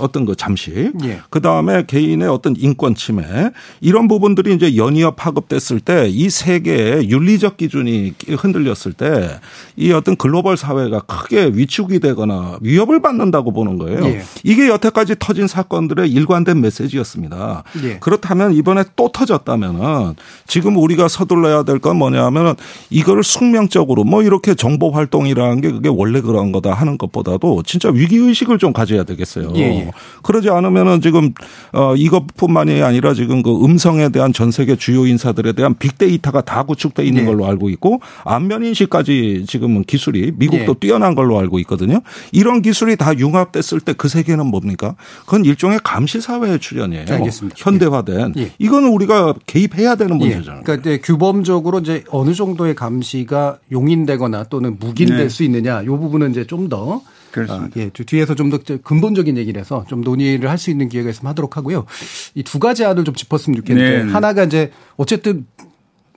어떤 그 잠시 예. 그 다음에 개인의 어떤 인권 침해 이런 부분들이 이제 연이어 파급됐을 때 이 세계의 윤리적 기준이 흔들렸을 때 이 어떤 글로벌 사회가 크게 위축이 되거나 위협을 받는다고 보는 거예요. 예. 이게 여태까지 터진 사건 들의 일관된 메시지였습니다. 예. 그렇다면 이번에 또 터졌다면은 지금 우리가 서둘러야 될 건 뭐냐면은 이거를 숙명적으로 뭐 이렇게 정보 활동이라는 게 그게 원래 그런 거다 하는 것보다도 진짜 위기 의식을 좀 가져야 되겠어요. 예. 예. 그러지 않으면은 지금 어 이것뿐만이 아니라 지금 그 음성에 대한 전 세계 주요 인사들에 대한 빅데이터가 다 구축돼 있는 예. 걸로 알고 있고 안면 인식까지 지금은 기술이 미국도 예. 뛰어난 걸로 알고 있거든요. 이런 기술이 다 융합됐 했을 때 그 세계는 뭡니까? 그건 일 종의 감시 사회의 출현이에요. 알겠습니다. 현대화된. 예. 이거는 우리가 개입해야 되는 예. 문제잖아요.
그러니까 이제 규범적으로 이제 어느 정도의 감시가 용인되거나 또는 묵인될 네. 수 있느냐 이 부분은 이제 좀더 그렇습니다. 아, 예, 뒤에서 좀 더 근본적인 얘기를 해서 좀 논의를 할 수 있는 기회가 있으면 하도록 하고요. 이 두 가지 안을 좀 짚었으면 좋겠는데 네. 하나가 이제 어쨌든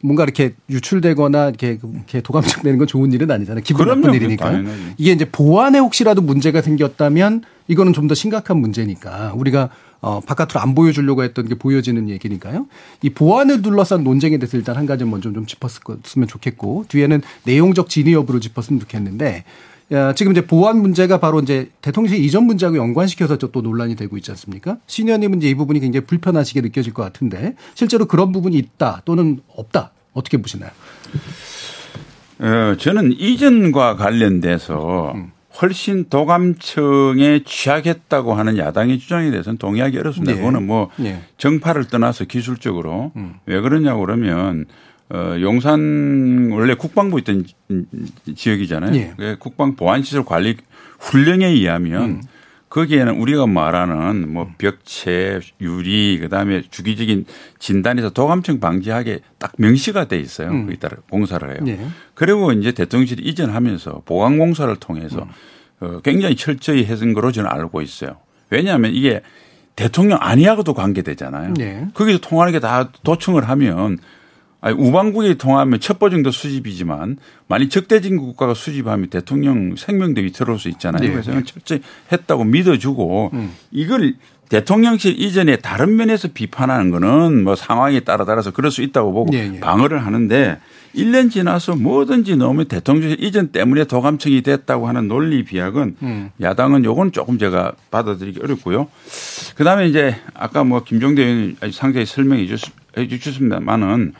뭔가 이렇게 유출되거나 이렇게, 이렇게 도감청되는 건 좋은 일은 아니잖아요. 기분 그럼요, 나쁜 일이니까. 이게 이제 보안에 혹시라도 문제가 생겼다면 이거는 좀 더 심각한 문제니까 우리가 어, 바깥으로 안 보여주려고 했던 게 보여지는 얘기니까요. 이 보안을 둘러싼 논쟁에 대해서 일단 한 가지 먼저 좀 짚었으면 좋겠고 뒤에는 내용적 진위 여부를 짚었으면 좋겠는데 지금 이제 보안 문제가 바로 이제 대통령 이전 문제하고 연관시켜서 또 논란이 되고 있지 않습니까? 신현님은 이제 이 부분이 굉장히 불편하시게 느껴질 것 같은데 실제로 그런 부분이 있다 또는 없다 어떻게 보시나요?
어, 저는 이전과 관련돼서 음. 훨씬 도감청에 취약했다고 하는 야당의 주장에 대해서는 동의하기 어렵습니다. 네. 그거는 뭐 네. 정파를 떠나서 기술적으로 음. 왜 그러냐고 그러면 어, 용산 원래 국방부 있던 지역이잖아요. 네. 그 국방 보안시설 관리 훈령에 의하면 음. 거기에는 우리가 말하는 뭐 벽체, 유리, 그 다음에 주기적인 진단에서 도감청 방지하게 딱 명시가 돼 있어요. 음. 거기 따라 공사를 해요. 네. 그리고 이제 대통령실이 이전하면서 보강 공사를 통해서 음. 어, 굉장히 철저히 해준 거로 저는 알고 있어요. 왜냐하면 이게 대통령 아니하고도 관계되잖아요. 네. 거기서 통하는 게 다 도청을 하면 아니, 우방국이 통하면 첩보 정도 수집이지만 만약 적대적인 국가가 수집하면 대통령 생명도 위태로울 수 있잖아요. 네. 그래서 철저히 했다고 믿어주고 음. 이걸 대통령실 이전에 다른 면에서 비판하는 거는 뭐 상황에 따라 따라서 그럴 수 있다고 보고 네. 방어를 하는데 1년 지나서 뭐든지 너무 대통령실 이전 때문에 도감청이 됐다고 하는 논리 비약은 음. 야당은 요건 조금 제가 받아들이기 어렵고요. 그다음에 이제 아까 뭐 김종대 의원이 상세히 설명해 주셨습니다만은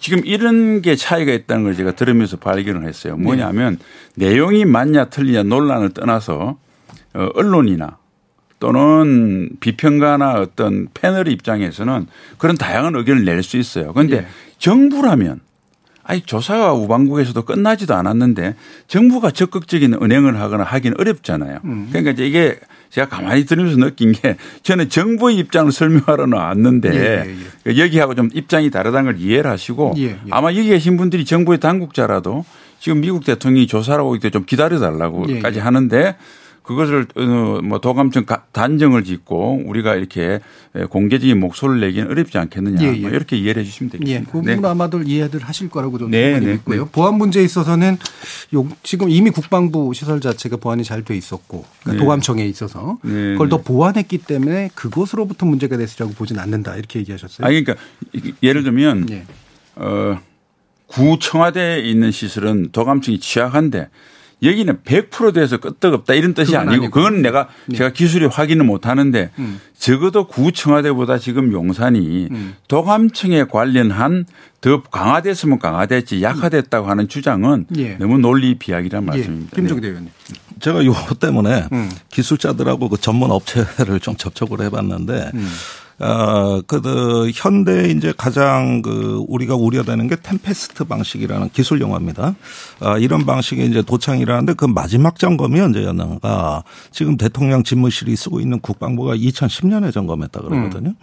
지금 이런 게 차이가 있다는 걸 제가 들으면서 발견을 했어요. 뭐냐면 네. 내용이 맞냐 틀리냐 논란을 떠나서 어, 언론이나 또는 비평가나 어떤 패널 입장에서는 그런 다양한 의견을 낼 수 있어요. 그런데 네. 정부라면 아니 조사가 우방국에서도 끝나지도 않았는데 정부가 적극적인 은행을 하거나 하기는 어렵잖아요. 음. 그러니까 이제 이게 제가 가만히 들으면서 느낀 게 저는 정부의 입장을 설명하러 나왔는데 예, 예, 예. 여기하고 좀 입장이 다르다는 걸 이해를 하시고 예, 예. 아마 여기 계신 분들이 정부의 당국자라도 지금 미국 대통령이 조사를 하고 있을 때좀 기다려달라고까지 예, 하는데 그것을 어, 뭐 도감청 단정을 짓고 우리가 이렇게 공개적인 목소리를 내기는 어렵지 않겠느냐 예, 예. 뭐 이렇게 이해를 해주시면 되겠습니다.
예, 그 부분 네. 아마도 이해들 하실 거라고 좀 네, 네, 있고요. 네. 보안 문제에 있어서는 지금 이미 국방부 시설 자체가 보안이 잘 돼 있었고 그러니까 네. 도감청에 있어서 네, 그걸 더 네. 보완했기 때문에 그것으로부터 문제가 됐으라고 보진 않는다 이렇게 얘기하셨어요.
아 그러니까 예를 들면 어, 구 청와대에 있는 시설은 도감청이 취약한데 여기는 100% 돼서 끄떡없다 이런 뜻이 아니고 아니고. 그건 내가 네. 제가 기술이 확인을 못 하는데 음. 적어도 구청와대보다 지금 용산이 음. 도감청에 관련한 더 강화됐으면 강화됐지 약화됐다고 하는 주장은 예. 너무 논리 비약이란 예. 말씀입니다.
김종대 네. 의원님.
제가 요거 때문에 음. 기술자들하고 그 전문 업체를 좀 접촉을 해봤는데 음. 어, 그, 그, 현대 이제 가장 그 우리가 우려되는 게 템페스트 방식이라는 기술 영화입니다. 아, 이런 방식의 이제 도창이라는데 그 마지막 점검이 언제였는가 지금 대통령 집무실이 쓰고 있는 국방부가 2010년에 점검했다 그러거든요.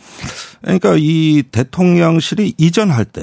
그러니까 이 대통령실이 이전할 때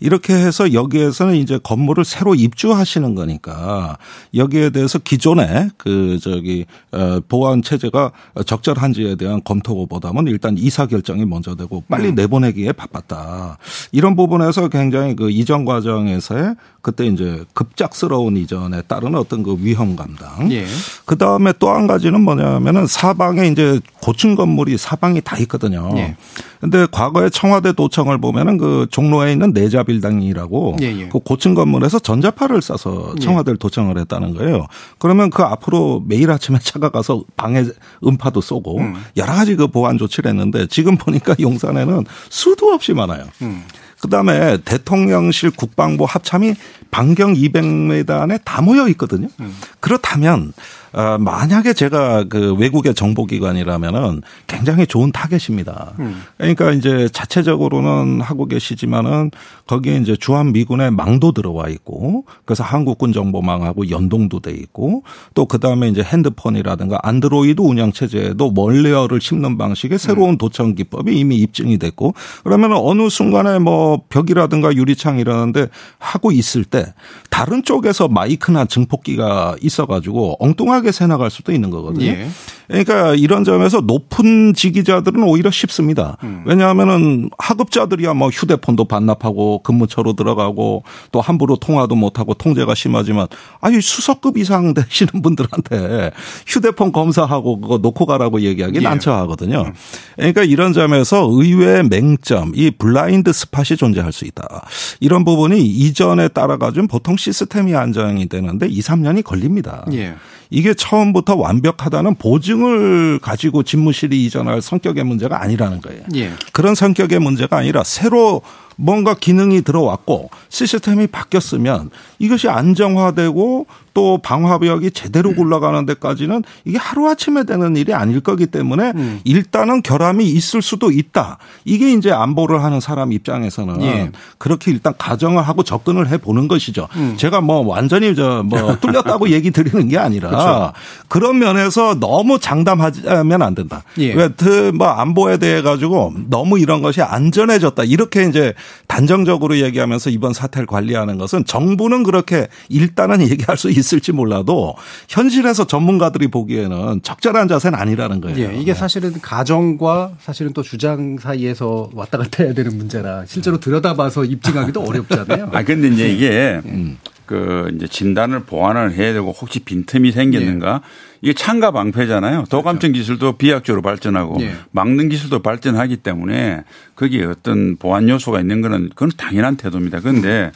이렇게 해서 여기에서는 이제 건물을 새로 입주하시는 거니까 여기에 대해서 기존의 그 저기 어, 보안 체제가 적절한지에 대한 검토보다는 일단 이사 결정 결정이 먼저 되고 빨리 음. 내보내기에 바빴다. 이런 부분에서 굉장히 그 이전 과정에서의 그때 이제 급작스러운 이전에 따른 어떤 그 위험 감당. 예. 그 다음에 또 한 가지는 뭐냐면은 사방에 이제 고층 건물이 사방이 다 있거든요. 예. 근데 과거에 청와대 도청을 보면은 그 종로에 있는 내 자빌당이라고 예, 예. 그 고층 건물에서 전자파를 쏴서 예. 청와대를 도청을 했다는 거예요. 그러면 그 앞으로 매일 아침에 [LAUGHS] 차가 가서 방에 음파도 쏘고 음. 여러 가지 그 보안 조치를 했는데 지금 보니까 [LAUGHS] 용산에는 수도 없이 많아요. 음. 그다음에 대통령실 국방부 합참이 반경 200m 안에 다 모여 있거든요. 음. 그렇다면 어, 만약에 제가 그 외국의 정보기관이라면은 굉장히 좋은 타겟입니다. 음. 그러니까 이제 자체적으로는 하고 계시지만은 거기에 이제 주한 미군의 망도 들어와 있고 그래서 한국군 정보망하고 연동도 돼 있고 또 그 다음에 이제 핸드폰이라든가 안드로이드 운영 체제에도 멀레어를 심는 방식의 새로운 음. 도청 기법이 이미 입증이 됐고 그러면 어느 순간에 뭐 벽이라든가 유리창 이라는데 하고 있을 때 다른 쪽에서 마이크나 증폭기가 있어 가지고 엉뚱하게 새 나갈 수도 있는 거거든요. 예. 그러니까 이런 점에서 높은 지기자들은 오히려 쉽습니다. 음. 왜냐하면은 하급자들이야 뭐 휴대폰도 반납하고 근무처로 들어가고 또 함부로 통화도 못하고 통제가 심하지만 아니 수석급 이상 [LAUGHS] 되시는 분들한테 휴대폰 검사하고 그거 놓고 가라고 얘기하기 예. 난처하거든요. 음. 그러니까 이런 점에서 의외의 맹점, 이 블라인드 스팟이 존재할 수 있다. 이런 부분이 이전에 따라가지고 보통 시스템이 안정이 되는데 2, 3년이 걸립니다. 예. 이게 처음부터 완벽하다는 보증 을 가지고 집무실이 이전할 성격의 문제가 아니라는 거예요. 예. 그런 성격의 문제가 아니라 새로 뭔가 기능이 들어왔고 시스템이 바뀌었으면 이것이 안정화되고 또 방화벽이 제대로 굴러가는 데까지는 이게 하루아침에 되는 일이 아닐 거기 때문에 음. 일단은 결함이 있을 수도 있다. 이게 이제 안보를 하는 사람 입장에서는 예. 그렇게 일단 가정을 하고 접근을 해 보는 것이죠. 음. 제가 뭐 완전히 저 뭐 [LAUGHS] 뚫렸다고 얘기 드리는 게 아니라 그렇죠. 그런 면에서 너무 장담하면 안 된다. 예. 왜뭐 안보에 대해 가지고 너무 이런 것이 안전해졌다. 이렇게 이제 단정적으로 얘기하면서 이번 사태를 관리하는 것은 정부는 그렇게 일단은 얘기할 수 있 을지 몰라도 현실에서 전문가들이 보기에는 적절한 자세는 아니라는 거예요.
예, 이게 네. 사실은 가정과 사실은 또 주장 사이에서 왔다 갔다 해야 되는 문제라 실제로 들여다봐서 입증하기도 어렵잖아요. [LAUGHS]
아 근데 이제 이게 음. 그 이제 진단을 보완을 해야 되고 혹시 빈틈이 생겼는가 예. 이게 창가 방패잖아요. 도감청 기술도 비약적으로 발전하고 예. 막는 기술도 발전하기 때문에 거기에 어떤 보안 요소가 있는 거는 그건 당연한 태도입니다. 그런데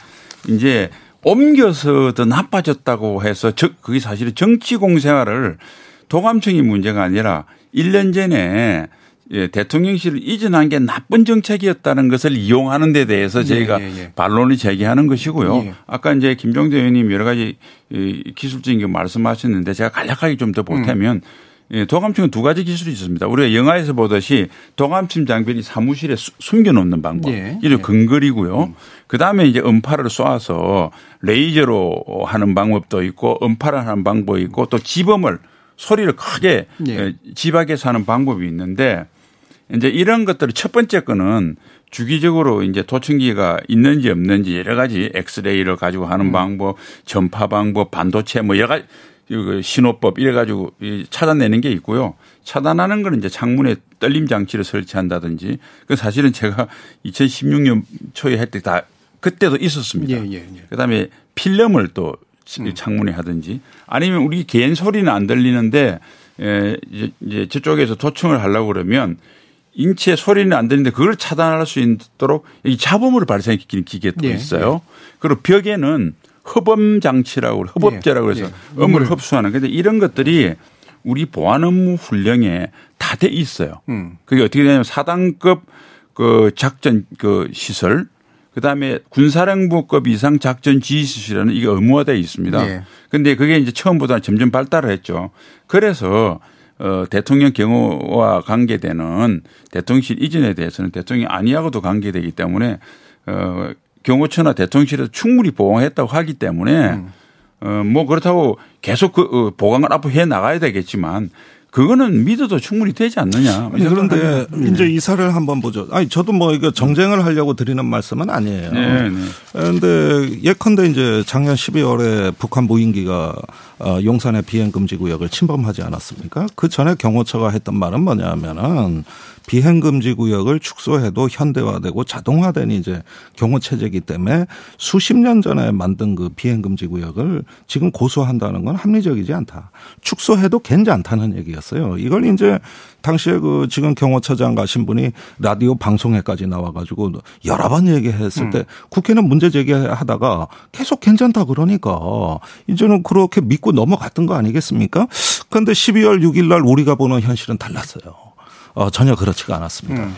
음. 이제 옮겨서 더 나빠졌다고 해서 그게 사실은 정치 공생활을 도감청이 문제가 아니라 1년 전에 예, 대통령실을 이전한 게 나쁜 정책이었다는 것을 이용하는 데 대해서 예, 저희가 예, 예, 반론을 제기하는 것이고요. 예. 아까 이제 김종대 의원님 여러 가지 기술적인 게 말씀하셨는데 제가 간략하게 좀 더 보태면 음. 예, 도감침은 두 가지 기술이 있습니다. 우리가 영화에서 보듯이 도감침 장비를 사무실에 숨겨놓는 방법. 예. 이를 예. 근거리고요. 음. 그 다음에 이제 음파를 쏘아서 레이저로 하는 방법도 있고 음파를 하는 방법이 있고 또 지범을 소리를 크게 예. 집약해서 하는 방법이 있는데 이제 이런 것들을 첫 번째 거는 주기적으로 이제 도청기가 있는지 없는지 여러 가지 엑스레이를 가지고 하는 음. 방법, 전파 방법, 반도체 뭐 여러 가지 그 신호법 이래 가지고 차단내는 게 있고요. 차단하는 거는 이제 창문에 떨림 장치를 설치한다든지 그 사실은 제가 2016년 초에 할 때 다 그때도 있었습니다. 예, 예, 예. 그다음에 필름을 또 음. 창문에 하든지 아니면 우리 개인 소리는 안 들리는데 에 이제 저쪽에서 도청을 하려고 그러면 인체 소리는 안 들리는데 그걸 차단할 수 있도록 이 잡음으로 발생시키는 기계도 예, 있어요. 예. 그리고 벽에는 흡음 장치라고 흡업제라고 해서 예, 예. 음을 흡수하는 근데 이런 것들이 우리 보안 업무 훈령에 다 돼 있어요. 음. 그게 어떻게 되냐면 사단급 그 작전 그 시설 그다음에 군사령부급 이상 작전 지휘수실에는 이게 의무화되어 있습니다.
예.
근데 그게 이제 처음보다 점점 발달을 했죠. 그래서 어 대통령 경호와 관계되는 대통령실 이전에 대해서는 대통령이 아니하고도 관계되기 때문에 어 경호처나 대통령실에서 충분히 보강했다고 하기 때문에
음.
어뭐 그렇다고 계속 그 어, 보강을 앞으로 해 나가야 되겠지만 그거는 믿어도 충분히 되지 않느냐.
그런데 이제 이사를 한번 보죠. 아니 저도 뭐 이거 정쟁을 하려고 드리는 말씀은 아니에요.
네, 네.
그런데 예컨대 이제 작년 12월에 북한 무인기가 어, 용산의 비행 금지 구역을 침범하지 않았습니까? 그 전에 경호처가 했던 말은 뭐냐면은 비행금지 구역을 축소해도 현대화되고 자동화된 이제 경호 체제이기 때문에 수십 년 전에 만든 그 비행금지 구역을 지금 고수한다는 건 합리적이지 않다. 축소해도 괜찮다는 얘기였어요. 이걸 이제 당시에 그 지금 경호처장 가신 분이 라디오 방송에까지 나와가지고 여러 번 얘기했을 때 국회는 문제 제기하다가 계속 괜찮다 그러니까 이제는 그렇게 믿고 넘어갔던 거 아니겠습니까? 그런데 12월 6일 날 우리가 보는 현실은 달랐어요. 어, 전혀 그렇지가 않았습니다.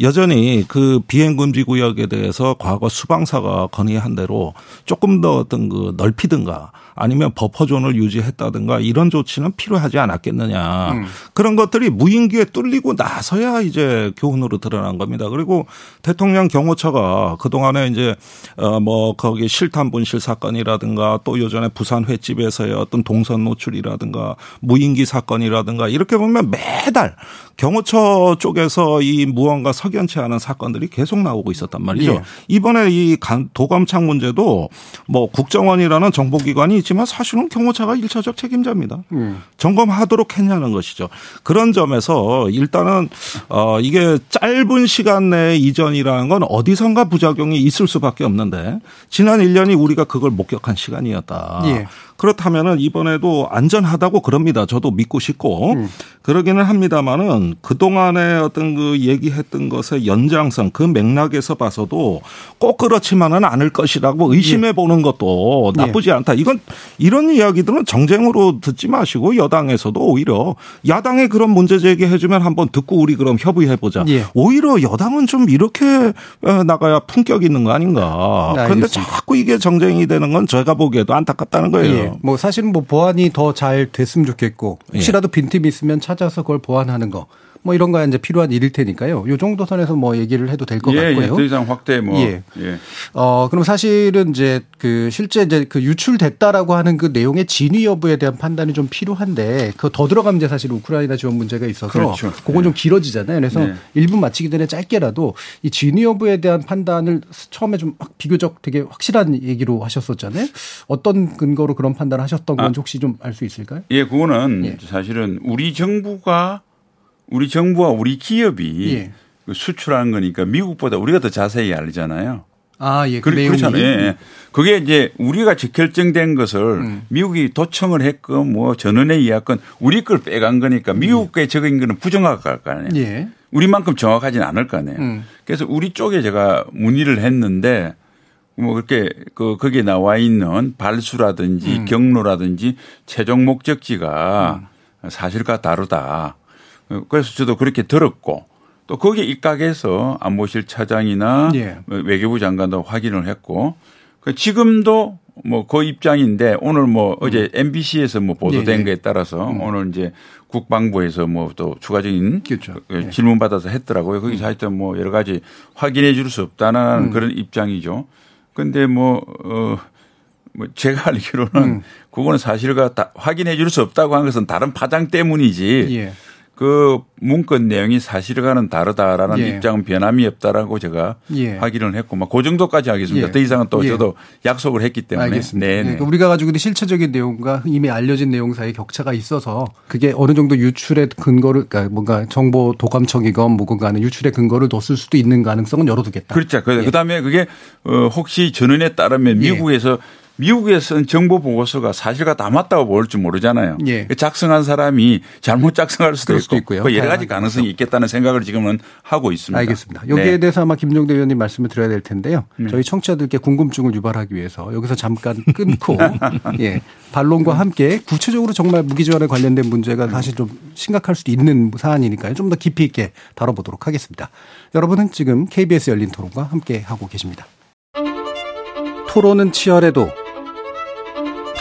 여전히 그 비행금지 구역에 대해서 과거 수방사가 건의한 대로 조금 더 어떤 그 넓히든가 아니면 버퍼존을 유지했다든가 이런 조치는 필요하지 않았겠느냐. 그런 것들이 무인기에 뚫리고 나서야 이제 교훈으로 드러난 겁니다. 그리고 대통령 경호처가 그동안에 이제 어뭐 거기 실탄 분실 사건이라든가 또 요전에 부산 횟집에서의 어떤 동선 노출이라든가 무인기 사건이라든가 이렇게 보면 매달 경호처 쪽에서 이 무언가 석연치 않은 사건들이 계속 나오고 있었단 말이죠.
예.
이번에 이 간- 도감청 문제도 뭐 국정원이라는 정보기관이 있지만 사실은 경호처가 일차적 책임자입니다.
음.
점검하도록 했냐는 것이죠. 그런 점에서 일단은 어 이게 짧은 시간 내에 이전이라는 건 어디선가 부작용이 있을 수밖에 없는데 지난 1년이 우리가 그걸 목격한 시간이었다.
예.
그렇다면은 이번에도 안전하다고 그럽니다. 저도 믿고 싶고
음.
그러기는 합니다만은 그 동안에 어떤 그 얘기했던 것의 연장성 그 맥락에서 봐서도 꼭 그렇지만은 않을 것이라고 의심해 보는 것도
예.
나쁘지 않다. 이건 이런 이야기들은 정쟁으로 듣지 마시고 여당에서도 오히려 야당에 그런 문제 제기해 주면 한번 듣고 우리 그럼 협의해 보자.
예.
오히려 여당은 좀 이렇게 어, 나가야 품격 있는 거 아닌가.
네,
그런데. 자꾸 이게 정쟁이 되는 건 제가 보기에도 안타깝다는 거예요.
예. 뭐 사실은 뭐 보완이 더 잘 됐으면 좋겠고 혹시라도 빈틈이 있으면 찾아서 그걸 보완하는 거. 뭐 이런 거야 이제 필요한 일일 테니까요. 요 정도 선에서 뭐 얘기를 해도 될것
예, 예,
같고요.
더 이상 확대 뭐
예.
예.
어, 그럼 사실은 이제 그 실제 이제 그 유출됐다라고 하는 그 내용의 진위 여부에 대한 판단이 좀 필요한데 그거 더 들어가면 이제 사실 우크라이나 지원 문제가 있어서
그렇죠.
그건 좀 길어지잖아요. 그래서
네.
일 1분 마치기 전에 짧게라도 이 진위 여부에 대한 판단을 처음에 좀 확- 비교적 되게 확실한 얘기로 하셨었잖아요. 어떤 근거로 그런 판단을 하셨던 건지 혹시 좀 알 수 있을까요?
예, 그거는
예.
사실은 우리 정부가 우리 정부와 우리 기업이
예.
그 수출하는 거니까 미국보다 우리가 더 자세히 알잖아요.
아, 예. 그
그. 그렇잖아요. 예, 예. 그게 이제 우리가 저 결정된 것을
음.
미국이 도청을 했건 뭐 전원에 의하건 우리 걸 빼간 거니까 미국에 적인 거는 부정확할 거 아니에요.
예.
우리만큼 정확하지는 않을 거 아니에요.
음.
그래서 우리 쪽에 제가 문의를 했는데 뭐 그렇게 그 거기에 나와 있는 발수라든지
음.
경로라든지 최종 목적지가 사실과 다르다. 어, 그래서 저도 그렇게 들었고 또 거기에 입각해서 안보실 차장이나
예.
외교부 장관도 확인을 했고 그 지금도 뭐 그 입장인데 오늘 뭐 어제 MBC에서 뭐 보도된
음. 예, 예.
거에 따라서 오늘 이제 국방부에서 뭐 또 추가적인
그렇죠.
그
예.
질문 받아서 했더라고요. 거기서 하여튼 뭐 여러 가지 확인해 줄 수 없다는
음.
그런 입장이죠. 근데 뭐, 어, 뭐 제가 알기로는
음.
그거는 사실과 다 확인해 줄 수 없다고 하는 것은 다른 파장 때문이지
예.
그 문건 내용이 사실과는 다르다라는
예.
입장은 변함이 없다라고 제가
예.
확인을 했고 막그 정도까지 하겠습니다.
예.
더 이상은 또
예.
저도 약속을 했기 때문에.
알겠습니다.
네,
네,
네.
그러니까 우리가 가지고 있는 실체적인 내용과 이미 알려진 내용 사이에 격차가 있어서 그게 어느 정도 유출의 근거를 그러니까 뭔가 정보 도감청이건 뭐건 간에 유출의 근거를 뒀을 수도 있는 가능성은 열어두겠다.
그렇죠. 그-
예.
그다음에 그게 어 혹시 전원에 따르면
예.
미국에서 미국에 쓴 정보 보고서가 사실과 다 맞다고 볼줄 모르잖아요. 그
예.
작성한 사람이 잘못 작성할 수도
그럴
있고,
수도 있고요.
그 여러 가지
다양한
가능성이 있겠다는 생각을 지금은 하고 있습니다.
알겠습니다. 여기에
네.
대해서 아마 김종대 의원님 말씀을 드려야 될 텐데요. 저희 청취자들께 궁금증을 유발하기 위해서 여기서 잠깐 끊고 [LAUGHS] 예, 반론과 함께 구체적으로 정말 무기지원에 관련된 문제가 사실 좀 심각할 수도 있는 사안이니까요. 좀 더 깊이 있게 다뤄보도록 하겠습니다. 여러분은 지금 KBS 열린 토론과 함께 하고 계십니다. 토론은 치열해도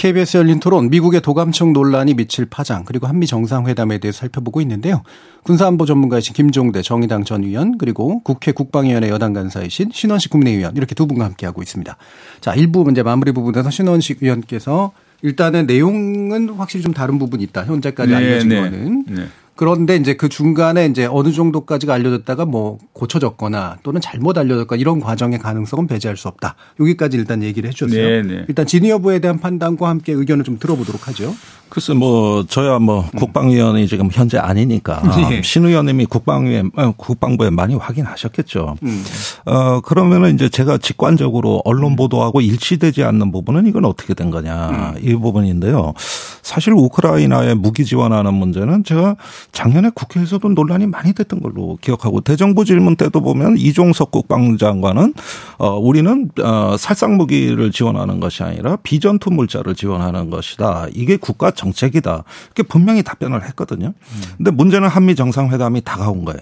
KBS 열린 토론 미국의 도감청 논란이 미칠 파장 그리고 한미 정상회담에 대해 살펴보고 있는데요. 군사안보 전문가이신 김종대 정의당 전 의원 그리고 국회 국방위원회 여당 간사이신 신원식 국내의원 이렇게 두 분과 함께하고 있습니다. 자, 일부 문제 마무리 부분에서 신원식 의원께서 일단은 내용은 확실히 좀 다른 부분이 있다. 현재까지
네,
알려진
네.
거는.
네.
그런데 이제 그 중간에 이제 어느 정도까지가 알려졌다가 뭐 고쳐졌거나 또는 잘못 알려졌거나 이런 과정의 가능성은 배제할 수 없다. 여기까지 일단 얘기를 해 주셨어요.
네, 네.
일단 진위 여부에 대한 판단과 함께 의견을 좀 들어보도록 하죠.
글쎄 뭐 저야 뭐 국방위원이 지금 현재 아니니까 [LAUGHS]
예.
신 의원님이 국방위에 어, 국방부에 많이 확인하셨겠죠.
음.
어 그러면은 이제 제가 직관적으로 언론 보도하고 일치되지 않는 부분은 이건 어떻게 된 거냐 이 부분인데요. 사실 우크라이나에 무기 지원하는 문제는 제가 작년에 국회에서도 논란이 많이 됐던 걸로 기억하고 대정부 질문 때도 보면 이종석 국방장관은 어 우리는 어 살상 무기를 지원하는 것이 아니라 비전투 물자를 지원하는 것이다. 이게 국가 정책이다. 이렇게 분명히 답변을 했거든요. 근데 문제는 한미 정상회담이 다가온 거예요.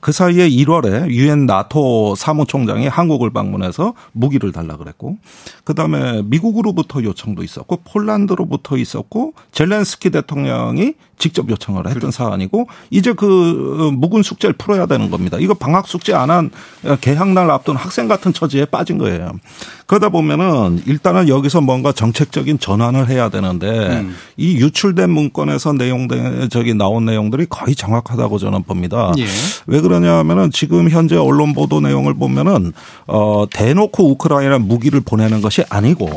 그 사이에 1월에 유엔 나토 사무총장이 한국을 방문해서 무기를 달라 그랬고 그다음에 미국으로부터 요청도 있었고 폴란드로부터 있었고 젤렌스키 대통령이 직접 요청을 했던 사안이 고 이제 그 묵은 숙제를 풀어야 되는 겁니다. 이거 방학 숙제 안 한 개학날 앞둔 학생 같은 처지에 빠진 거예요. 그러다 보면은 일단은 여기서 뭔가 정책적인 전환을 해야 되는데 이 유출된 문건에서 내용된 저기 나온 내용들이 거의 정확하다고 저는 봅니다.
예.
왜 그러냐면은 지금 현재 언론 보도 내용을 보면은 어 대놓고 우크라이나 무기를 보내는 것이 아니고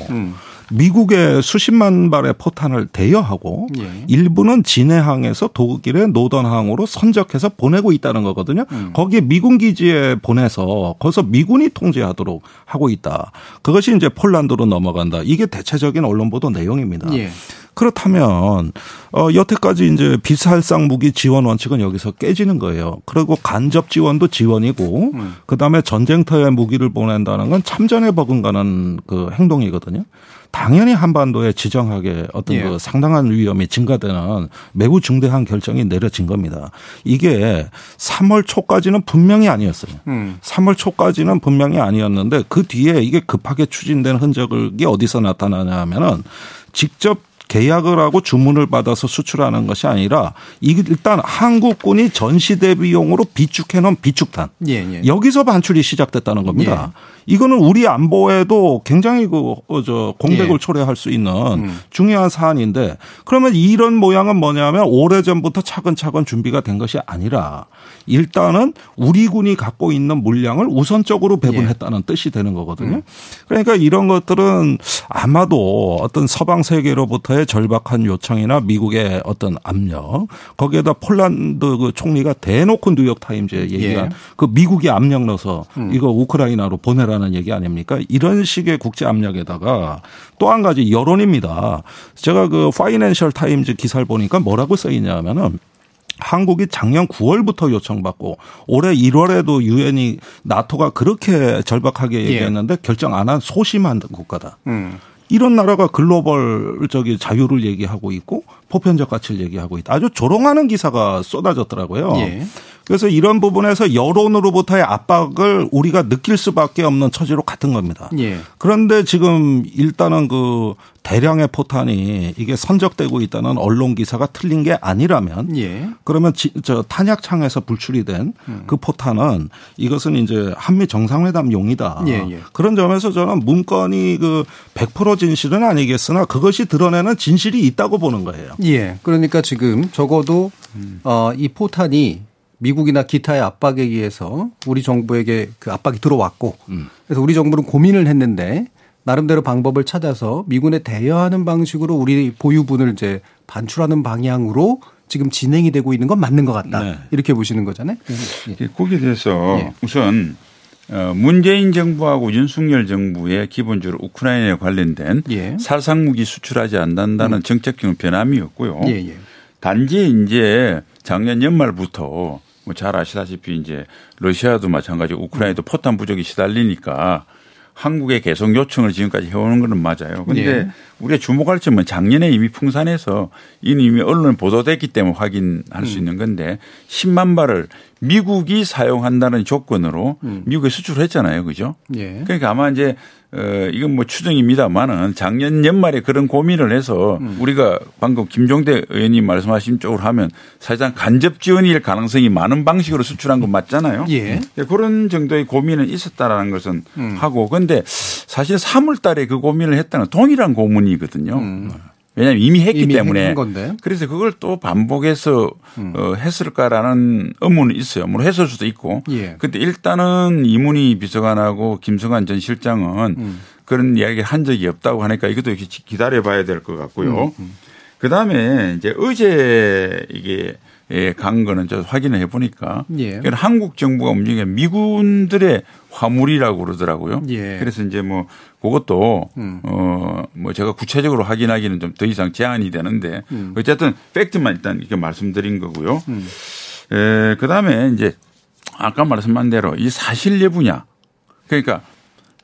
미국의 수십만 발의 포탄을 대여하고
예.
일부는 진해항에서 독일의 노던항으로 선적해서 보내고 있다는 거거든요. 거기에 미군 기지에 보내서 거기서 미군이 통제하도록 하고 있다. 그것이 이제 폴란드로 넘어간다. 이게 대체적인 언론 보도 내용입니다.
예.
그렇다면 어 여태까지 이제 비살상 무기 지원 원칙은 여기서 깨지는 거예요. 그리고 간접 지원도 지원이고 그다음에 전쟁터에 무기를 보낸다는 건 참전에 버금가는 그 행동이거든요. 당연히 한반도에 지정하게 어떤
예.
그 상당한 위험이 증가되는 매우 중대한 결정이 내려진 겁니다. 이게 3월 초까지는 분명히 아니었어요.
음.
3월 초까지는 분명히 아니었는데 그 뒤에 이게 급하게 추진된 흔적이 어디서 나타나냐 하면은 직접 계약을 하고 주문을 받아서 수출하는 것이 아니라 일단 한국군이 전시 대 비용으로 비축해 놓은 비축탄
예, 예.
여기서 반출이 시작됐다는 겁니다. 이거는 우리 안보에도 굉장히 그저 공백을
예.
초래할 수 있는
음.
중요한 사안인데 그러면 이런 모양은 뭐냐면 오래 전부터 차근차근 준비가 된 것이 아니라 일단은 우리 군이 갖고 있는 물량을 우선적으로 배분했다는 뜻이 되는 거거든요. 그러니까 이런 것들은 아마도 어떤 서방 세계로부터의 절박한 요청이나 미국의 어떤 압력 거기에다 폴란드 그 총리가 대놓고 뉴욕 타임즈에 얘기한
예.
그 미국이 압력 넣어서 이거 우크라이나로 보내라는 얘기 아닙니까? 이런 식의 국제 압력에다가 또 한 가지 여론입니다. 제가 그 파이낸셜 타임즈 기사를 보니까 뭐라고 써 있냐면은 한국이 작년 9월부터 요청받고 올해 1월에도 유엔이 나토가 그렇게 절박하게 얘기했는데 결정 안 한 소심한 국가다.
음.
이런 나라가 글로벌 저기 자유를 얘기하고 있고 보편적 가치를 얘기하고 있다. 아주 조롱하는 기사가 쏟아졌더라고요.
예.
그래서 이런 부분에서 여론으로부터의 압박을 우리가 느낄 수밖에 없는 처지로 같은 겁니다.
예.
그런데 지금 일단은 그 대량의 포탄이 이게 선적되고 있다는 언론 기사가 틀린 게 아니라면
예.
그러면 지, 저 탄약창에서 불출이 된그 포탄은 이것은 이제 한미 정상회담 용이다.
예, 예.
그런 점에서 저는 문건이 그 100% 진실은 아니겠으나 그것이 드러내는 진실이 있다고 보는 거예요.
예. 그러니까 지금 적어도 어, 이 포탄이 미국이나 기타의 압박에 의해서 우리 정부에게 그 압박이 들어왔고 그래서 우리 정부는 고민을 했는데 나름대로 방법을 찾아서 미군에 대여하는 방식으로 우리 보유분을 이제 반출하는 방향으로 지금 진행이 되고 있는 건 맞는 것 같다.
네.
이렇게 보시는 거잖아요. 예.
예, 거기에 대해서
예.
우선 어, 문재인 정부하고 윤석열 정부의 기본적으로 우크라이나에 관련된
예.
살상무기 수출하지 않는다는 정책적인 변함이 없고요.
예, 예.
단지 이제 작년 연말부터 뭐 잘 아시다시피 이제 러시아도 마찬가지고 우크라이나도 포탄 부족이 시달리니까 한국에 계속 요청을 지금까지 해오는 거는 맞아요. 근데
예.
우리가 주목할 점은 작년에 이미 풍산에서 이는 이미 언론에 보도됐기 때문에 확인할 수 있는 건데 10만 발을 미국이 사용한다는 조건으로 미국에 수출을 했잖아요. 그죠?
예.
그러니까 아마 이제 어 이건 뭐 추정입니다만은 작년 연말에 그런 고민을 해서 우리가 방금 김종대 의원님 말씀하신 쪽으로 하면 사실상 간접 지원일 가능성이 많은 방식으로 수출한 건 맞잖아요.
예.
네, 그런 정도의 고민은 있었다라는 것은 하고 근데 사실 3월 달에 그 고민을 했다는 건 동일한 고문이거든요. 왜냐하면 이미 했기
이미
때문에. 그래서 그걸 또 반복해서 어, 했을까라는 의문은 있어요. 물론 했을 수도 있고.
예.
근데 일단은 이문희 비서관하고 김성환 전 실장은
음.
그런 이야기 한 적이 없다고 하니까 이것도 이렇게 기다려 봐야 될 것 같고요.
음,
그 다음에 이제 어제 이게 예, 간 거는 저 확인을 해 보니까
예.
한국 정부가 움직여 미군들의 화물이라고 그러더라고요.
예.
그래서 이제 뭐 그것도
음.
어뭐 제가 구체적으로 확인하기는 좀 더 이상 제한이 되는데
음.
어쨌든 팩트만 일단 이렇게 말씀드린 거고요. 에, 그다음에 이제 아까 말씀한 대로 이 사실 여부냐 그러니까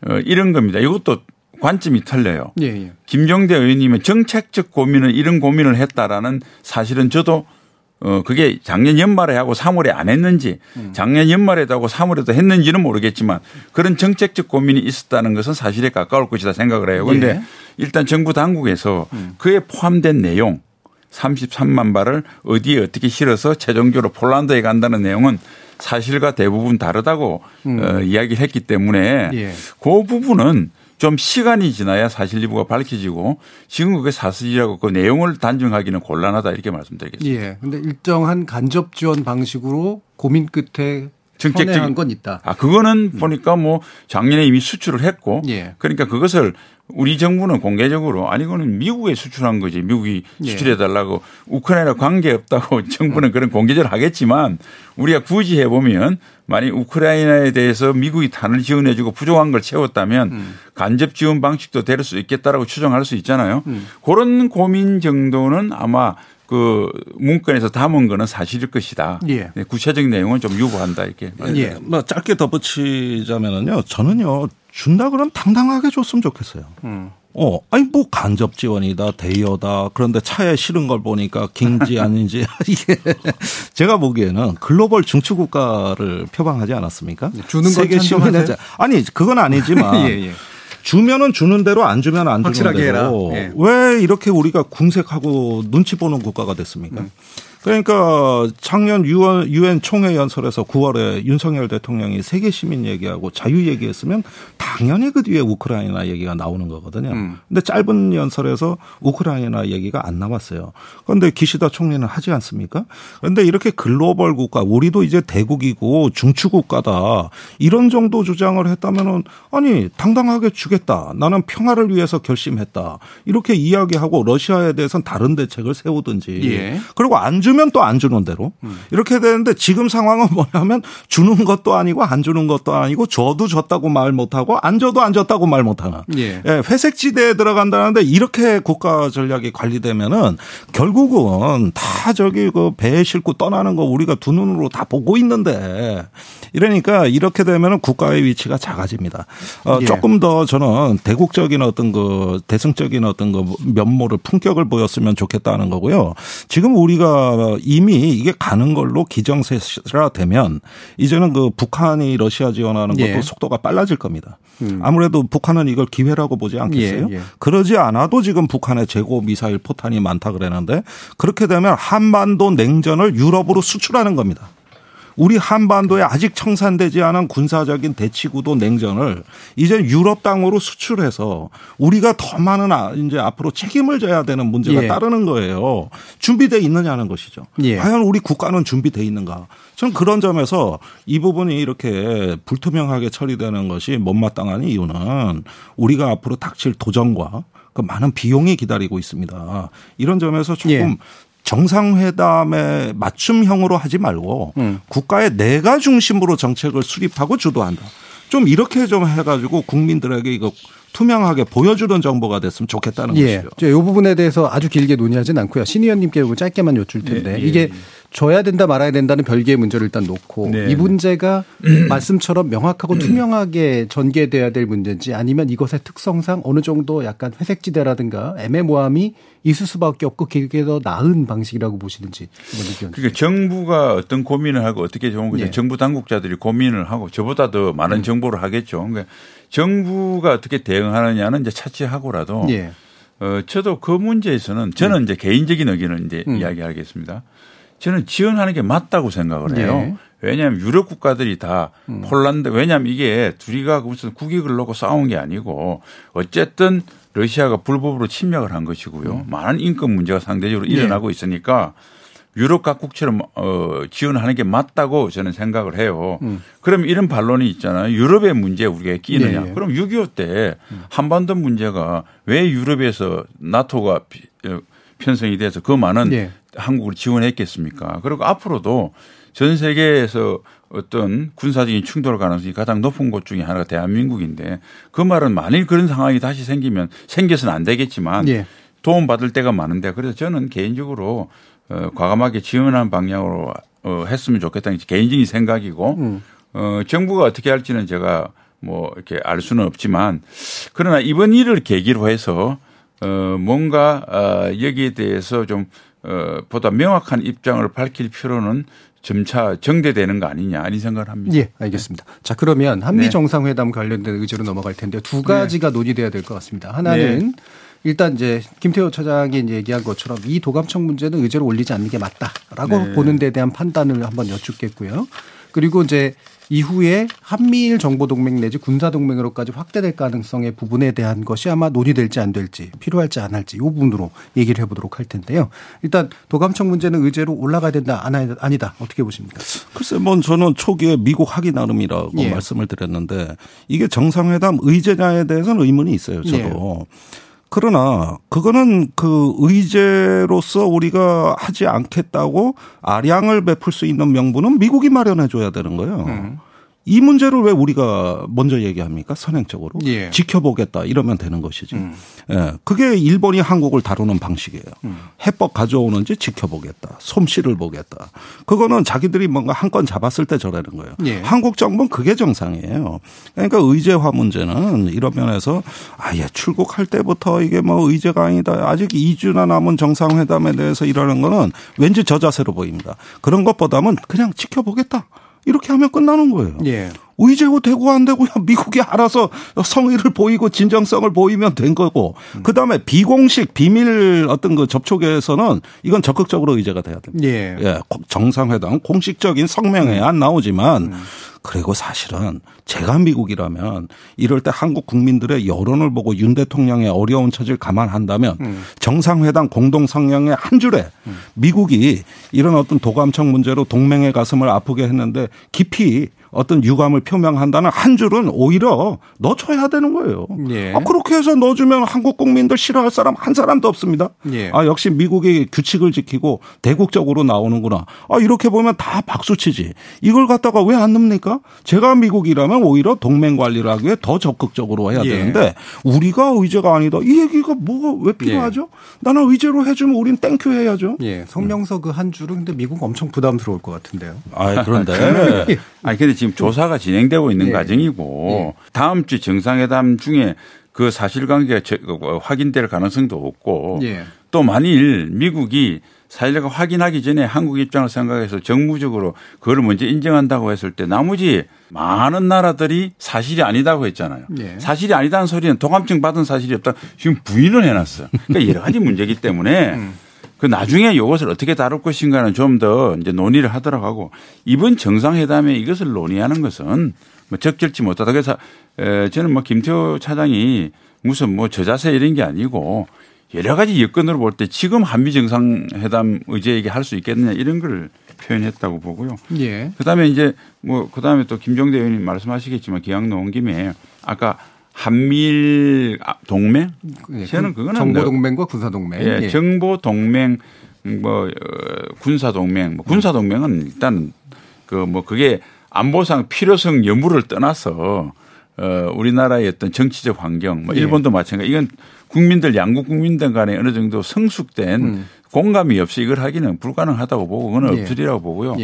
어, 이런 겁니다. 이것도 관점이 틀려요.
예, 예.
김정대 의원님은 정책적 고민을 이런 고민을 했다라는 사실은 저도 어 그게 작년 연말에 하고 3월에 안 했는지 작년 연말에도 하고 3월에도 했는지는 모르겠지만 그런 정책적 고민이 있었다는 것은 사실에 가까울 것이다 생각을 해요. 그런데
예.
일단 정부 당국에서 그에 포함된 내용 33만 발을 어디에 어떻게 실어서 최종적으로 폴란드에 간다는 내용은 사실과 대부분 다르다고 어, 이야기를 했기 때문에
예.
그 부분은 좀 시간이 지나야 사실 일부가 밝혀지고 지금 그게 사실이라고 그 내용을 단정하기는 곤란하다 이렇게 말씀드리겠습니다.
예. 근데 일정한 간접 지원 방식으로 고민 끝에
정책적인-
건 있다.
아, 그거는 보니까 뭐 작년에 이미 수출을 했고
예.
그러니까 그것을 우리 정부는 공개적으로 아니 이거는 미국에 수출한 거지 미국이
예.
수출해 달라고 우크라이나 관계 없다고 [LAUGHS] 정부는 그런 공개적으로 하겠지만 우리가 굳이 해보면 만약 우크라이나에 대해서 미국이 탄을 지원해 주고 부족한 걸 채웠다면
음.
간접 지원 방식도 될 수 있겠다라고 추정할 수 있잖아요.
음.
그런 고민 정도는 아마 그 문건에서 담은 거는 사실일 것이다.
예.
네, 구체적인 내용은 좀 유보한다 이렇게.
예.
뭐 짧게 덧붙이자면은요. 저는요. 준다 그러면 당당하게 줬으면 좋겠어요.
음.
어, 아니 뭐 간접 지원이다, 대여다. 그런데 차에 실은 걸 보니까 긴지 [LAUGHS] 아닌지 [LAUGHS] 이게 제가 보기에는 글로벌 중추 국가를 표방하지 않았습니까?
주는 건
세계? 시민의 아니 그건 아니지만 [LAUGHS]
예, 예.
주면은 주는 대로 안 주면 안 주는
확실하게
대로
해라. 예.
왜 이렇게 우리가 궁색하고 눈치 보는 국가가 됐습니까?
음.
그러니까 작년 유엔, 유엔 총회 연설에서 9월에 윤석열 대통령이 세계 시민 얘기하고 자유 얘기했으면 당연히 그 뒤에 우크라이나 얘기가 나오는 거거든요.
음.
근데 짧은 연설에서 우크라이나 얘기가 안 나왔어요. 그런데 기시다 총리는 하지 않습니까? 그런데 이렇게 글로벌 국가, 우리도 이제 대국이고 중추 국가다. 이런 정도 주장을 했다면은 아니, 당당하게 주겠다. 나는 평화를 위해서 결심했다. 이렇게 이야기하고 러시아에 대해서는 다른 대책을 세우든지.
예.
그리고 안주 면 또 안 주는 대로. 이렇게 되는데 지금 상황은 뭐냐면 주는 것도 아니고 안 주는 것도 아니고 줘도 줬다고 말 못하고 안 줘도 안 줬다고 말 못하는.
예.
예, 회색 지대에 들어간다는데 이렇게 국가 전략이 관리되면은 결국은 다 저기 그 배에 싣고 떠나는 거 우리가 두 눈으로 다 보고 있는데 이러니까 이렇게 되면은 국가의 위치가 작아집니다. 어,
예.
조금 더 저는 대국적인 어떤 그 대승적인 어떤 그 면모를 품격을 보였으면 좋겠다는 거고요. 지금 우리가 이미 이게 가는 걸로 기정세라 되면 이제는 그 북한이 러시아 지원하는 것도
예.
속도가 빨라질 겁니다.
음.
아무래도 북한은 이걸 기회라고 보지 않겠어요?
예, 예.
그러지 않아도 지금 북한의 재고 미사일 포탄이 많다 그러는데 그렇게 되면 한반도 냉전을 유럽으로 수출하는 겁니다. 우리 한반도에 아직 청산되지 않은 군사적인 대치구도 냉전을 이제 유럽 땅으로 수출해서 우리가 더 많은 아- 이제 앞으로 책임을 져야 되는 문제가
예.
따르는 거예요. 준비돼 있느냐는 것이죠.
예.
과연 우리 국가는 준비돼 있는가? 저는 그런 점에서 이 부분이 이렇게 불투명하게 처리되는 것이 못마땅한 이유는 우리가 앞으로 닥칠 도전과 그 많은 비용이 기다리고 있습니다. 이런 점에서 조금
예.
정상회담의 맞춤형으로 하지 말고
음.
국가의 내가 중심으로 정책을 수립하고 주도한다. 좀 이렇게 좀 해가지고 국민들에게 이거 투명하게 보여주는 정보가 됐으면 좋겠다는
예.
것이죠.
이 부분에 대해서 아주 길게 논의하진 않고요. 신 의원님께 짧게만 여쭐 텐데
예, 예.
이게 줘야 된다 말아야 된다는 별개의 문제를 일단 놓고
네,
이
네.
문제가 [CLEARS THROAT] 말씀처럼 명확하고 투명하게 전개돼야 될 문제인지 아니면 이것의 특성상 어느 정도 약간 회색지대라든가 애매모함이 있을 수밖에 없고 그게 더 나은 방식이라고 보시는지 의견.
그러니까 정부가 어떤 고민을 하고 어떻게 좋은 거죠.
예.
정부 당국자들이 고민을 하고 저보다 더 많은 정보를 하겠죠. 그러니까 정부가 어떻게 대응하느냐는 이제 차치하고라도
예.
어, 저도 그 문제에서는 저는 이제 개인적인 의견을 이제
음.
이야기하겠습니다. 저는 지원하는 게 맞다고 생각을 해요.
예.
왜냐하면 유럽 국가들이 다
음.
폴란드, 왜냐하면 이게 둘이가 무슨 국익을 놓고 싸운 게 아니고 어쨌든 러시아가 불법으로 침략을 한 것이고요. 많은 인권 문제가 상대적으로
음. 예.
일어나고 있으니까 유럽 각국처럼 어, 지원하는 게 맞다고 저는 생각을 해요.
음.
그럼 이런 반론이 있잖아요. 유럽의 문제에 우리가 끼느냐.
예, 예.
그럼 6.25 때 한반도 문제가 왜 유럽에서 나토가 피- 어, 편성이 돼서 그 많은
예.
한국을 지원했겠습니까? 그리고 앞으로도 전 세계에서 어떤 군사적인 충돌 가능성이 가장 높은 곳 중에 하나가 대한민국인데 그 말은 만일 그런 상황이 다시 생기면 생겨서는 안 되겠지만
예.
도움 받을 때가 많은데 그래서 저는 개인적으로 어, 과감하게 지원하는 방향으로 어, 했으면 좋겠다는 게 개인적인 생각이고
음.
어, 정부가 어떻게 할지는 제가 뭐 이렇게 알 수는 없지만 그러나 이번 일을 계기로 해서 어, 뭔가 어, 여기에 대해서 좀 어, 보다 명확한 입장을 밝힐 필요는 점차 정대되는 거 아니냐 이런 생각을 합니다.
예, 알겠습니다. 자, 그러면 한미
네.
정상회담 관련된 의제로 넘어갈 텐데 두 가지가 논의돼야 될 것 같습니다. 하나는 일단 이제 김태호 차장이 이제 얘기한 것처럼 이 도감청 문제는 의제로 올리지 않는 게 맞다라고
네.
보는 데 대한 판단을 한번 여쭙겠고요. 그리고 이제 이후에 한미일 정보동맹 내지 군사동맹으로까지 확대될 가능성의 부분에 대한 것이 아마 논의될지 안 될지 필요할지 안 할지 이 부분으로 얘기를 해보도록 할 텐데요. 일단 도감청 문제는 의제로 올라가야 된다 아니다 어떻게 보십니까?
글쎄, 뭐 저는 초기에 미국 하기 나름이라고
예.
말씀을 드렸는데 이게 정상회담 의제냐에 대해서는 의문이 있어요. 저도. 그러나 그거는 그 의제로서 우리가 하지 않겠다고 아량을 베풀 수 있는 명분은 미국이 마련해 줘야 되는 거예요.
음.
이 문제를 왜 우리가 먼저 얘기합니까? 선행적으로.
예.
지켜보겠다 이러면 되는 것이지.
음.
예. 그게 일본이 한국을 다루는 방식이에요. 해법 가져오는지 지켜보겠다. 솜씨를 보겠다. 그거는 자기들이 뭔가 한 건 잡았을 때 저라는 거예요.
예.
한국 정부는 그게 정상이에요. 그러니까 의제화 문제는 이런 면에서 아예 출국할 때부터 이게 뭐 의제가 아니다. 아직 2주나 남은 정상회담에 대해서 이러는 거는 왠지 저 자세로 보입니다. 그런 것보다는 그냥 지켜보겠다. 이렇게 하면 끝나는 거예요.
예.
의제고 되고 안 되고 미국이 알아서 성의를 보이고 진정성을 보이면 된 거고 그다음에 비공식 비밀 어떤 그 접촉에서는 이건 적극적으로 의제가 돼야 됩니다.
예.
예, 정상회담 공식적인 성명에 안 나오지만 그리고 사실은 제가 미국이라면 이럴 때 한국 국민들의 여론을 보고 윤 대통령의 어려운 처지를 감안한다면 정상회담 공동 성명의 한 줄에 미국이 이런 어떤 도감청 문제로 동맹의 가슴을 아프게 했는데 깊이 어떤 유감을 표명한다는 한 줄은 오히려 넣어줘야 되는 거예요.
예.
아, 그렇게 해서 넣어주면 한국 국민들 싫어할 사람 한 사람도 없습니다.
예.
아, 역시 미국이 규칙을 지키고 대국적으로 나오는구나. 아, 이렇게 보면 다 박수치지. 이걸 갖다가 왜 안 넣습니까? 제가 미국이라면 오히려 동맹 관리를 하기 위해 더 적극적으로 해야
예.
되는데 우리가 의제가 아니다. 이 얘기가 뭐가 왜 필요하죠? 나는 의제로 해주면 우린 thank you 해야죠.
예, 성명서 그 한 줄은 근데 미국 엄청 부담스러울 것 같은데요.
아, 그런데 [LAUGHS]
아니 근데 지금 조사가 진행되고 있는
예.
과정이고 다음 주 정상회담 중에 그 사실관계가 저- 어, 확인될 가능성도 없고
예.
또 만일 미국이 사실관계 확인하기 전에 한국 입장을 생각해서 정무적으로 그걸 먼저 인정한다고 했을 때 나머지 많은 나라들이 사실이 아니다고 했잖아요.
예.
사실이 아니다는 소리는 도감증 받은 사실이 없다. 지금 부인을 해놨어요. 그러니까 여러 가지 문제이기 때문에 그 나중에 이것을 어떻게 다룰 것인가는 좀 더 이제 논의를 하도록 하고 이번 정상회담에 이것을 논의하는 것은 뭐 적절치 못하다. 그래서 에, 저는 뭐 김태호 차장이 무슨 뭐 저자세 이런 게 아니고 여러 가지 여건으로 볼 때 지금 한미 정상회담 의제 얘기 할 수 있겠느냐 이런 걸 표현했다고 보고요.
예.
그다음에 이제 뭐 그다음에 또 김종대 의원님 말씀하시겠지만 기왕 나온 김에 아까 한미일 동맹
예,
저는 그거는
정보
뭐-
동맹과 군사 동맹.
예, 정보 동맹 뭐 어, 군사 동맹 뭐 군사 동맹은 일단 그 뭐 그게 안보상 필요성 여부를 떠나서 어 우리나라의 어떤 정치적 환경, 뭐
예.
일본도 마찬가지. 이건 국민들 양국 국민들 간에 어느 정도 성숙된
음.
공감이 없이 이걸 하기는 불가능하다고 보고 그건
예.
없으리라고 보고요.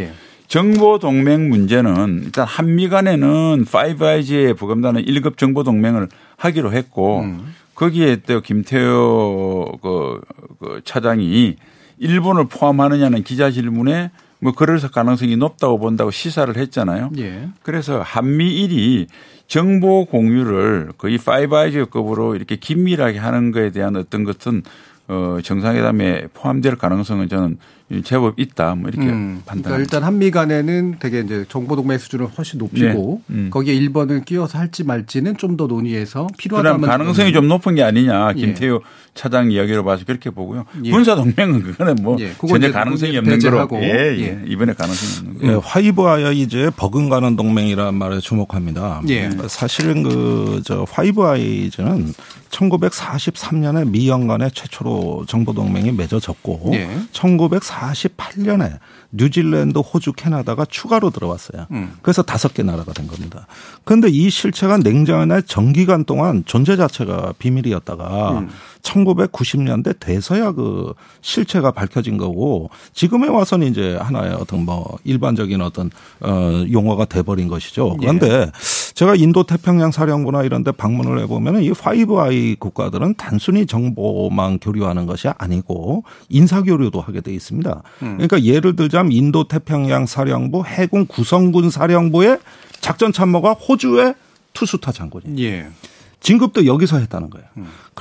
예.
정보 동맹 문제는 일단 한미 간에는 Five Eyes에 버금가는 1급 정보 동맹을 하기로 했고
음.
거기에 또 김태효 그, 그 차장이 일본을 포함하느냐는 기자 질문에 뭐 그럴 가능성이 높다고 본다고 시사를 했잖아요.
예.
그래서 한미일이 정보 공유를 거의 Five Eyes급으로 이렇게 긴밀하게 하는 거에 대한 어떤 것은 어 정상회담에 포함될 가능성은 저는 제법 있다. 뭐 이렇게
음, 그러니까
판단합니다.
일단 한미 간에는 되게 이제 정보 동맹 수준을 훨씬 높이고
네. 음.
거기에 일본을 끼워서 할지 말지는 좀 더 논의해서 필요하다면
가능성이 좀 높은 게 아니냐
예.
김태효 차장 이야기로 봐서 그렇게 보고요.
예.
군사 동맹은 그거는 뭐
예,
전혀
이제
가능성이 없는 거로. 예, 예.
예.
이번에 가능성이 없는
예,
거.
Five 아이즈의 버금가는 동맹이라는 말에 주목합니다.
예.
사실은 그, 저, 화이브 아이즈는 1943년에 미 연간에 최초로 정보 동맹이 맺어졌고
예.
1948년에 뉴질랜드, 호주, 캐나다가 추가로 들어왔어요.
음.
그래서 다섯 개 나라가 된 겁니다. 그런데 이 실체가 냉전의 정기간 동안 존재 자체가 비밀이었다가
음.
1990년대 돼서야 그 실체가 밝혀진 거고 지금에 와서는 이제 하나의 어떤 뭐 일반적인 어떤 어 용어가 돼버린 것이죠. 그런데 제가 인도 태평양 사령부나 이런 데 방문을 해보면 이 Five Eye 국가들은 단순히 정보만 교류하는 것이 아니고 인사 교류도 하게 돼 있습니다. 그러니까 예를 들자면 인도 태평양 사령부 해군 구성군 사령부의 작전 참모가 호주의 two star 장군이에요.
예.
진급도 여기서 했다는 거예요.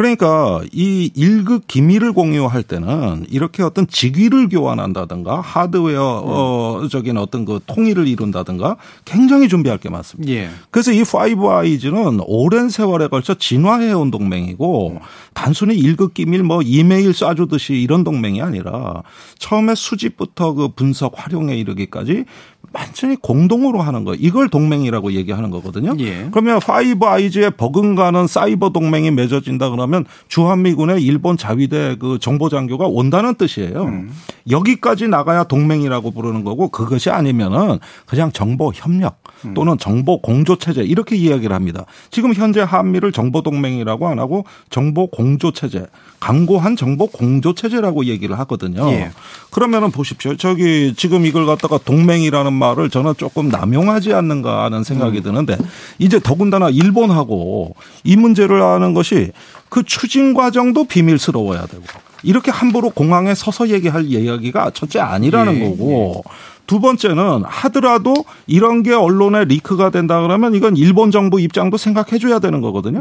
그러니까 이 1급 기밀을 공유할 때는 이렇게 어떤 직위를 교환한다든가 하드웨어 어 적인 어떤 그 통일을 이룬다든가 굉장히 준비할 게 많습니다.
예.
그래서 이 파이브 아이즈는 오랜 세월에 걸쳐 진화해 온 동맹이고 단순히 1급 기밀 뭐 이메일 쏴주듯이 이런 동맹이 아니라 처음에 수집부터 그 분석 활용에 이르기까지 완전히 공동으로 하는 거 이걸 동맹이라고 얘기하는 거거든요.
예.
그러면 파이브 아이즈에 버금가는 사이버 동맹이 맺어진다 그러면 주한미군의 일본 자위대 그 정보장교가 온다는 뜻이에요.
음.
여기까지 나가야 동맹이라고 부르는 거고 그것이 아니면은 그냥 정보 협력
음.
또는 정보 공조 체제 이렇게 이야기를 합니다. 지금 현재 한미를 정보 동맹이라고 안 하고 정보 공조 체제, 강고한 정보 공조 체제라고 얘기를 하거든요.
예.
그러면은 보십시오. 저기 지금 이걸 갖다가 동맹이라는 말을 저는 조금 남용하지 않는가 하는 생각이 드는데 이제 더군다나 일본하고 이 문제를 아는 것이 그 추진 과정도 비밀스러워야 되고 이렇게 함부로 공항에 서서 얘기할 이야기가 첫째 아니라는
예,
거고 두 번째는 하더라도 이런 게 언론에 리크가 된다 그러면 이건 일본 정부 입장도 생각해 줘야 되는 거거든요.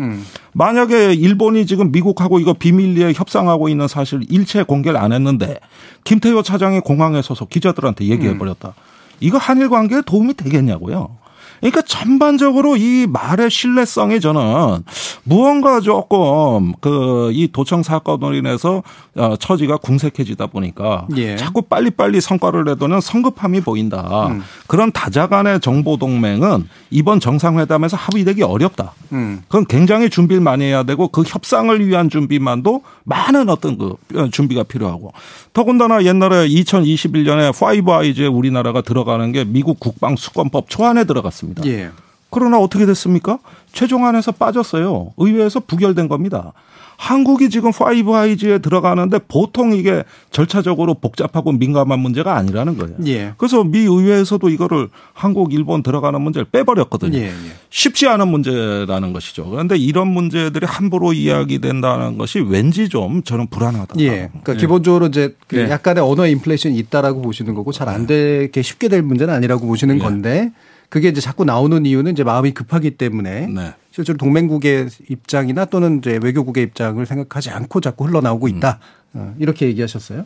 만약에 일본이 지금 미국하고 이거 비밀리에 협상하고 있는 사실 일체 공개를 안 했는데 김태효 차장이 공항에 서서 기자들한테 얘기해 버렸다. 이거 한일 관계에 도움이 되겠냐고요. 그러니까 전반적으로 이 말의 신뢰성이 저는 무언가 조금 그 이 도청 사건으로 인해서 어, 처지가 궁색해지다 보니까
예.
자꾸 빨리빨리 성과를 내도는 성급함이 보인다.
음.
그런 다자 간의 정보 동맹은 이번 정상회담에서 합의되기 어렵다.
음.
그건 굉장히 준비를 많이 해야 되고 그 협상을 위한 준비만도 많은 어떤 그 준비가 필요하고 더군다나 옛날에 2021년에 파이브 아이즈에 우리나라가 들어가는 게 미국 국방 수권법 초안에 들어갔습니다.
예.
그러나 어떻게 됐습니까? 최종안에서 빠졌어요. 의회에서 부결된 겁니다. 한국이 지금 파이브 아이즈에 들어가는데 보통 이게 절차적으로 복잡하고 민감한 문제가 아니라는 거예요.
예.
그래서 미 의회에서도 이거를 한국, 일본 들어가는 문제를 빼버렸거든요.
예, 예.
쉽지 않은 문제라는 것이죠. 그런데 이런 문제들이 함부로 이야기된다는 것이 왠지 좀 저는 불안하다.
예. 그러니까 기본적으로 이제 그
네.
약간의 언어 인플레이션이 있다라고 보시는 거고 잘 안 되게 쉽게 될 문제는 아니라고 보시는
예.
건데 그게 이제 자꾸 나오는 이유는 이제 마음이 급하기 때문에
네.
실제로 동맹국의 입장이나 또는 이제 외교국의 입장을 생각하지 않고 자꾸 흘러나오고 있다. 어, 이렇게 얘기하셨어요.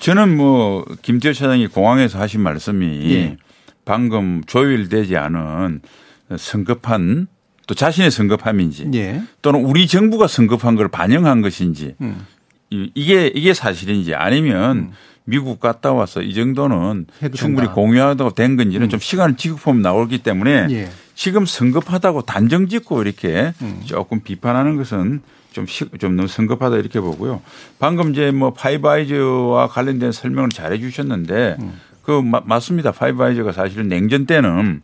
저는 뭐 김태호 차장이 공항에서 하신 말씀이
예.
방금 조율되지 않은 성급한 또 자신의 성급함인지
예.
또는 우리 정부가 성급한 걸 반영한 것인지
음.
이- 이게 이게 사실인지 아니면 미국 갔다 와서 이 정도는 충분히
된다. 음.
공유하다고 된 건지는 좀 시간을 지급하면 나오기 때문에
예.
지금 성급하다고 단정 짓고 이렇게
음.
조금 비판하는 것은 좀, 시, 좀 너무 성급하다 이렇게 보고요. 방금 이제 뭐 파이브아이즈와 관련된 설명을 잘 해 주셨는데
음.
그 마- 맞습니다. 파이브아이즈가 사실은 냉전 때는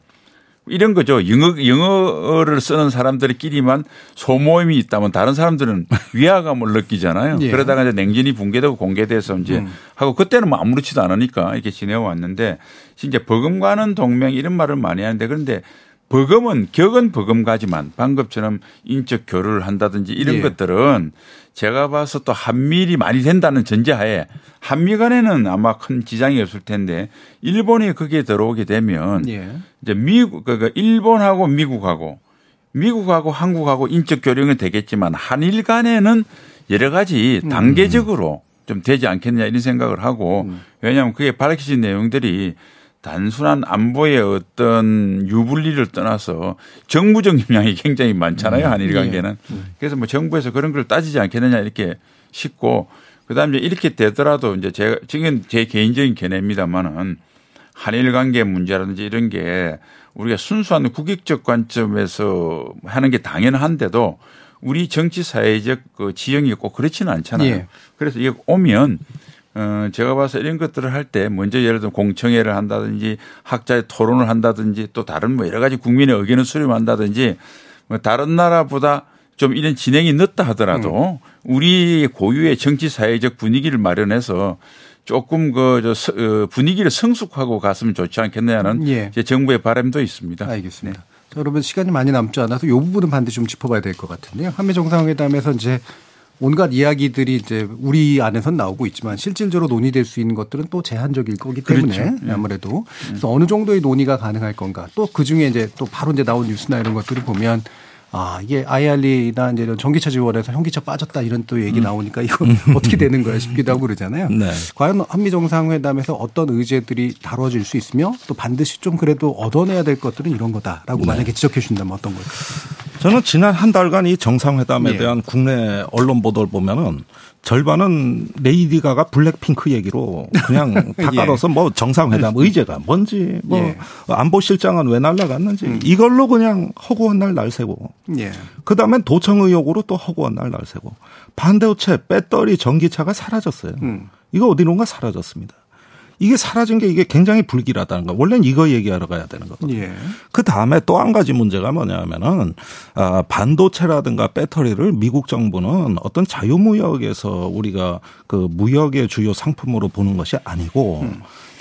이런 거죠. 영어, 영어를 쓰는 사람들끼리만 소모임이 있다면 다른 사람들은 [LAUGHS] 위화감을 느끼잖아요.
예.
그러다가 이제 냉전이 붕괴되고 공개돼서 이제
음.
하고 그때는 뭐 아무렇지도 않으니까 이렇게 지내왔는데 진짜 버금가는 동맹 이런 말을 많이 하는데 그런데 버금은 격은 버금 가지만 방금처럼 인적 교류를 한다든지 이런
예.
것들은 제가 봐서 또 한미일이 많이 된다는 전제하에 한미 간에는 아마 큰 지장이 없을 텐데 일본이 거기에 들어오게 되면
예.
이제 미국 그러니까 일본하고 미국하고 미국하고 한국하고 인적 교류는 되겠지만 한일 간에는 여러 가지 단계적으로 좀 되지 않겠냐 이런 생각을 하고 왜냐하면 그게 밝혀진 내용들이 단순한 안보의 어떤 유불리를 떠나서 정부적 영향이 굉장히 많잖아요 한일 관계는 그래서 뭐 정부에서 그런 걸 따지지 않겠느냐 이렇게 싶고 그다음에 이렇게 되더라도 이제 제가 지금 제 개인적인 견해입니다만은 한일 관계 문제라든지 이런 게 우리가 순수한 국익적 관점에서 하는 게 당연한데도 우리 정치 사회적 그 지형이 꼭 그렇지는 않잖아요.
예.
그래서 이게 오면 어 제가 봐서 이런 것들을 할 때 먼저 예를 들어 공청회를 한다든지 학자의 토론을 한다든지 또 다른 뭐 여러 가지 국민의 의견을 수렴한다든지 뭐 다른 나라보다 좀 이런 진행이 늦다 하더라도 우리 고유의 정치 사회적 분위기를 마련해서 조금 그저 어, 분위기를 성숙하고 갔으면 좋지 않겠느냐는
예.
제 정부의 바람도 있습니다.
알겠습니다. 자, 여러분 시간이 많이 남지 않아서 이 부분은 반드시 좀 짚어봐야 될 것 같은데요. 한미 정상회담에서 이제 온갖 이야기들이 이제 우리 안에선 나오고 있지만 실질적으로 논의될 수 있는 것들은 또 제한적일 거기 때문에
그렇죠. 예.
아무래도 그래서 어느 정도의 논의가 가능할 건가 또 그 중에 이제 또 바로 이제 나온 뉴스나 이런 것들을 보면 아 이게 아이알리나 이제 이런 전기차 지원에서 현기차 빠졌다 이런 또 얘기 나오니까 이거 [LAUGHS] 어떻게 되는 거야 싶기도 하고 그러잖아요.
네.
과연 한미 정상회담에서 어떤 의제들이 다뤄질 수 있으며 또 반드시 좀 그래도 얻어내야 될 것들은 이런 거다라고 만약에 지적해 주신다면 어떤 걸까요?
저는 지난 한 달간 이 정상회담에
예.
대한 국내 언론 보도를 보면은 절반은 레이디 가가 블랙핑크 얘기로 그냥 [LAUGHS] 다
예.
깔아서 뭐 정상회담 의제가 뭔지 뭐
예.
안보실장은 왜 날라갔는지 이걸로 그냥 허구한 날 날새고
예.
그다음엔 도청 의혹으로 또 허구한 날 날새고 반도체 배터리 전기차가 사라졌어요.
음.
이거 어디론가 사라졌습니다. 이게 사라진 게 이게 굉장히 불길하다는 거. 원래는 이거 얘기하러 가야 되는 거거든요.
예.
그 다음에 또 한 가지 문제가 뭐냐면은 아, 반도체라든가 배터리를 미국 정부는 어떤 자유무역에서 우리가 그 무역의 주요 상품으로 보는 것이 아니고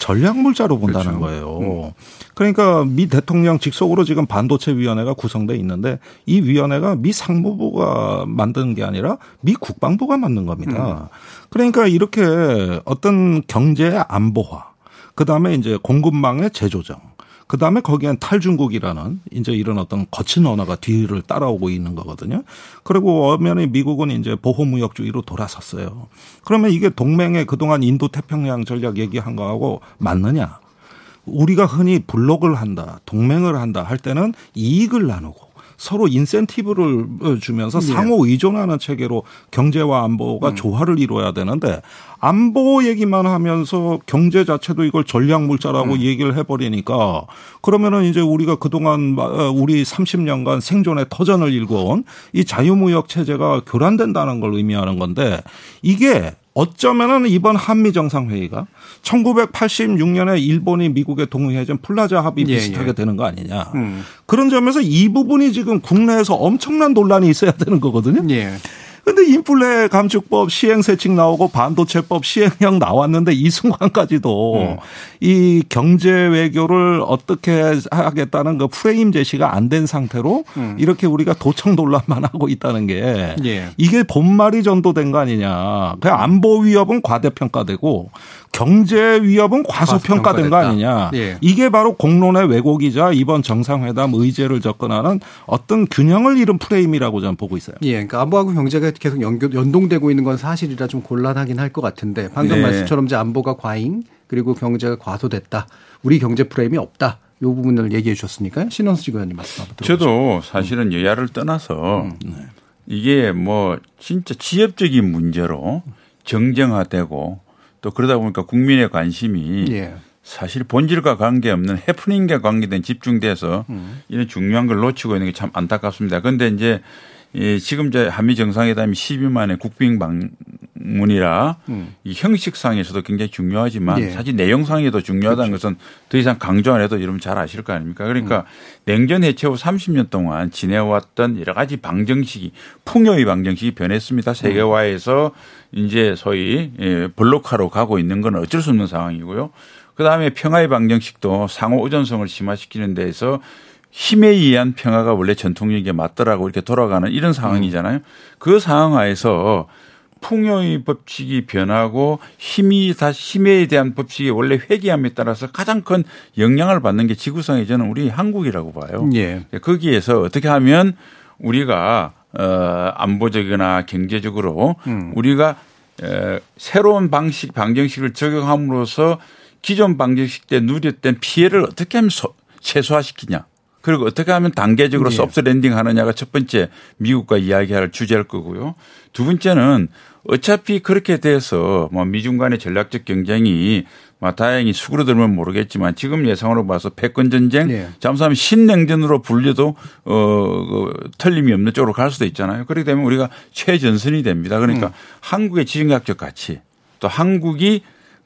전략물자로 본다는 거예요. 그러니까 미 대통령 직속으로 지금 반도체 위원회가 구성돼 있는데 이 위원회가 미 상무부가 만든 게 아니라 미 국방부가 만든 겁니다. 그러니까 이렇게 어떤 경제 안보화, 그 다음에 이제 공급망의 재조정, 그 다음에 거기엔 탈중국이라는 이제 이런 어떤 거친 언어가 뒤를 따라오고 있는 거거든요. 그리고 엄연히 미국은 이제 보호무역주의로 돌아섰어요. 그러면 이게 동맹의 그동안 인도 태평양 전략 얘기한 거하고 맞느냐? 우리가 흔히 블록을 한다, 동맹을 한다 할 때는 이익을 나누고 서로 인센티브를 주면서
예.
상호 의존하는 체계로 경제와 안보가
음.
조화를 이뤄야 되는데 안보 얘기만 하면서 경제 자체도 이걸 전략
음.
물자라고 얘기를 해버리니까 그러면은 이제 우리가 그동안 마- 우리 30년간 생존의 터전을 일궈온 이 자유무역 체제가 교란된다는 걸 의미하는 건데 이게 어쩌면은 이번 한미 정상회의가 1986년에 일본이 미국에 동의해준 플라자 합의
예,
비슷하게
예.
되는 거 아니냐.
음.
그런 점에서 이 부분이 지금 국내에서 엄청난 논란이 있어야 되는 거거든요.
예.
근데 인플레 감축법 시행세칙 나오고 반도체법 시행령 나왔는데 이 순간까지도
음.
이 경제 외교를 어떻게 하겠다는 그 프레임 제시가 안 된 상태로 이렇게 우리가 도청 논란만 [LAUGHS] 하고 있다는 게
음. 예.
이게 본말이 전도된 거 아니냐. 그 안보 위협은 과대평가되고 경제 위협은 과소평가된 거. 아니냐.
예.
이게 바로 공론의 왜곡이자 이번 정상회담 의제를 접근하는 어떤 균형을 잃은 프레임이라고 저는 보고 있어요.
예, 그러니까 안보하고 경제가 계속 연결, 연동되고 있는 건 사실이라 좀 곤란하긴 할 것 같은데 방금
네.
말씀처럼 이제 안보가 과잉 그리고 경제가 과소됐다. 우리 경제 프레임이 없다. 이 부분을 얘기해 주셨으니까요. 신원수 의원님 말씀 한번 들어보죠.
저도 사실은 여야를 떠나서 이게 뭐 진짜 지엽적인 문제로 정쟁화되고 또 그러다 보니까 국민의 관심이
예.
사실 본질과 관계없는 해프닝과 관계된 집중돼서
음.
이런 중요한 걸 놓치고 있는 게 참 안타깝습니다. 그런데 이제 이 지금 이제 한미 정상회담이 10일 만에 국빈 방 방문이라 음. 이 형식상에서도 굉장히 중요하지만 예. 사실 내용상에도 중요하다는 그렇죠. 것은 더 이상 강조 안 해도 여러분 잘 아실 거 아닙니까? 그러니까 음. 냉전 해체 후 30년 동안 지내왔던 여러 가지 방정식이 풍요의 방정식이 변했습니다. 세계화에서 음. 이제 소위 예, 블록화로 가고 있는 건 어쩔 수 없는 상황이고요. 그 다음에 평화의 방정식도 상호 의존성을 심화시키는 데에서 힘에 의한 평화가 원래 전통적인 게 맞더라고 이렇게 돌아가는 이런 상황이잖아요. 그 상황 하에서 풍요의 법칙이 변하고 힘이 다시 힘에 대한 법칙이 원래 회귀함에 따라서 가장 큰 영향을 받는 게 지구상에 저는 우리 한국이라고 봐요. 예. 거기에서 어떻게 하면 우리가 어 안보적이나 경제적으로 음. 우리가 에 새로운 방식 방정식을 적용함으로써 기존 방정식 때 누렸던 피해를 어떻게 하면 최소화시키냐. 그리고 어떻게 하면 단계적으로 네. soft landing 하느냐가 첫 번째 미국과 이야기할 주제일 거고요. 두 번째는 어차피 그렇게 돼서 뭐 미중 간의 전략적 경쟁이 뭐 다행히 수그러들면 모르겠지만 지금 예상으로 봐서 패권 전쟁 네. 잘못하면 신냉전으로 불려도 어 그, 틀림이 없는 쪽으로 갈 수도 있잖아요. 그렇게 되면 우리가 최전선이 됩니다. 그러니까 음. 한국의 지정학적 가치 또 한국이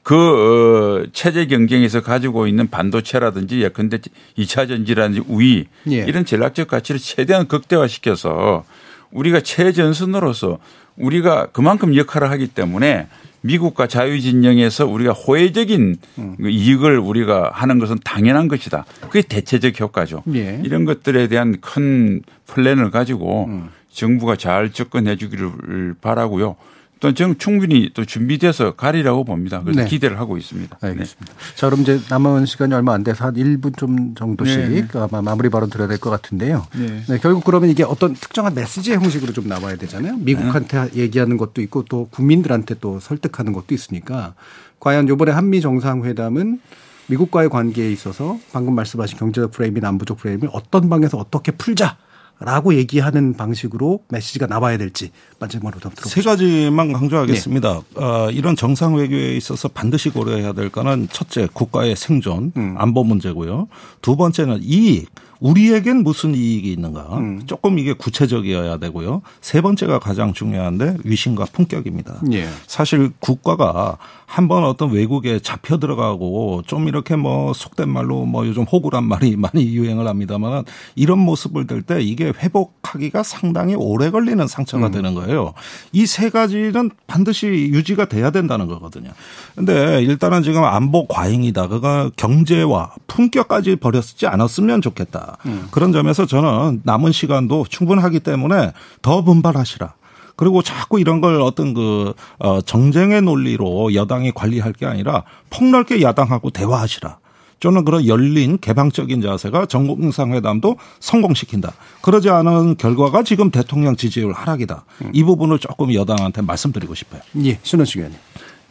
그 어, 체제 경쟁에서 가지고 있는 반도체라든지 예컨대 2차 전지라든지 우위 예. 이런 전략적 가치를 최대한 극대화시켜서 우리가 최전선으로서 우리가 그만큼 역할을 하기 때문에 미국과 자유진영에서 우리가 호혜적인 음. 이익을 우리가 하는 것은 당연한 것이다. 그게 대체적 효과죠. 예. 이런 것들에 대한 큰 플랜을 가지고 음. 정부가 잘 접근해 주기를 바라고요. 또 저는 충분히 또 준비돼서 가리라고 봅니다. 그래서 네. 기대를 하고 있습니다.
알겠습니다. 네. 자, 그럼 이제 남은 시간이 얼마 안 돼서 한 1분 좀 정도씩 네. 네. 아마 마무리 발언 드려야 될 것 같은데요. 네. 네. 결국 그러면 이게 어떤 특정한 메시지의 형식으로 좀 나와야 되잖아요. 미국한테 얘기하는 것도 있고 또 국민들한테 또 설득하는 것도 있으니까 과연 요번에 한미 정상회담은 미국과의 관계에 있어서 방금 말씀하신 경제적 프레임이나 안보적 프레임을 어떤 방에서 어떻게 풀자 라고 얘기하는 방식으로 메시지가 나와야 될지 마지막으로 들어보죠.
세 가지만 강조하겠습니다. 네. 어, 이런 정상 외교에 있어서 반드시 고려해야 될 거는 첫째 국가의 생존, 음. 안보 문제고요. 두 번째는 이익. 우리에겐 무슨 이익이 있는가 음. 조금 이게 구체적이어야 되고요. 세 번째가 가장 중요한데 위신과 품격입니다. 예. 사실 국가가 한번 어떤 외국에 잡혀 들어가고 좀 이렇게 뭐 속된 말로 뭐 요즘 호구란 말이 [LAUGHS] 많이 유행을 합니다만 이런 모습을 들 때 이게 회복하기가 상당히 오래 걸리는 상처가 음. 되는 거예요. 이 세 가지는 반드시 유지가 돼야 된다는 거거든요. 근데 일단은 지금 안보 과잉이다. 그가 경제와 품격까지 버렸지 않았으면 좋겠다. 음. 그런 점에서 저는 남은 시간도 충분하기 때문에 더 분발하시라. 그리고 자꾸 이런 걸 어떤 그, 어, 정쟁의 논리로 여당이 관리할 게 아니라 폭넓게 야당하고 대화하시라. 저는 그런 열린 개방적인 자세가 정공상회담도 성공시킨다. 그러지 않은 결과가 지금 대통령 지지율 하락이다. 음. 이 부분을 조금 여당한테 말씀드리고 싶어요.
예, 신원식 의원님.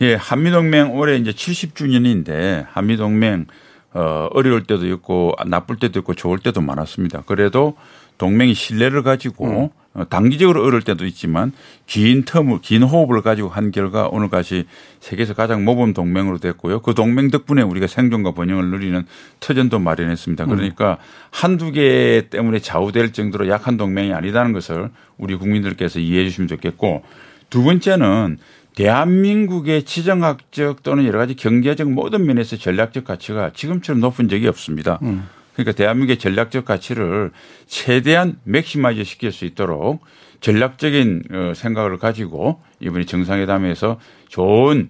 예, 한미동맹 올해 이제 70주년인데 한미동맹 어, 어려울 때도 있고 나쁠 때도 있고 좋을 때도 많았습니다. 그래도 동맹이 신뢰를 가지고 음. 단기적으로 어려울 때도 있지만 긴 텀을 긴 호흡을 가지고 한 결과 오늘까지 세계에서 가장 모범 동맹으로 됐고요. 그 동맹 덕분에 우리가 생존과 번영을 누리는 터전도 마련했습니다. 음. 그러니까 음. 한두 개 때문에 좌우될 정도로 약한 동맹이 아니다는 것을 우리 국민들께서 이해해 주시면 좋겠고 두 번째는 대한민국의 지정학적 또는 여러 가지 경제적 모든 면에서 전략적 가치가 지금처럼 높은 적이 없습니다. 음. 그러니까 대한민국의 전략적 가치를 최대한 maximize 시킬 수 있도록 전략적인 어, 생각을 가지고 이번에 정상회담에서 좋은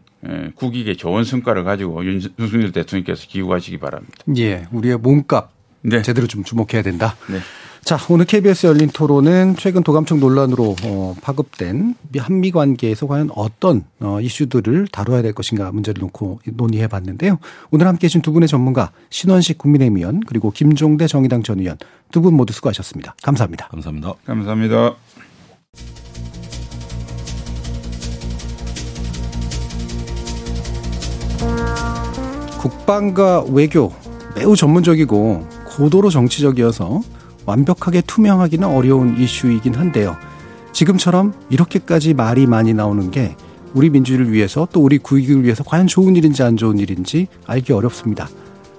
국익에 좋은 성과를 가지고 윤석열 대통령께서 기구하시기 바랍니다.
예, 우리의 몸값 네. 제대로 좀 주목해야 된다. 네. 자, 오늘 KBS 열린 토론은 최근 도감청 논란으로 어, 파급된 한미 관계에서 과연 어떤 어, 이슈들을 다뤄야 될 것인가 문제를 놓고 논의해 봤는데요. 오늘 함께 해주신 두 분의 전문가 신원식 국민의힘 의원 그리고 김종대 정의당 전 의원 두 분 모두 수고하셨습니다. 감사합니다.
감사합니다.
감사합니다.
국방과 외교 매우 전문적이고 고도로 정치적이어서 완벽하게 투명하기는 어려운 이슈이긴 한데요. 지금처럼 이렇게까지 말이 많이 나오는 게 우리 민주주의를 위해서 또 우리 구익을 위해서 과연 좋은 일인지 안 좋은 일인지 알기 어렵습니다.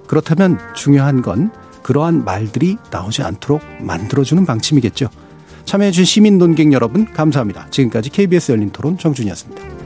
그렇다면 중요한 건 그러한 말들이 나오지 않도록 만들어주는 방침이겠죠. 참여해주신 시민 논객 여러분 감사합니다. 지금까지 KBS 열린 토론 정준이었습니다.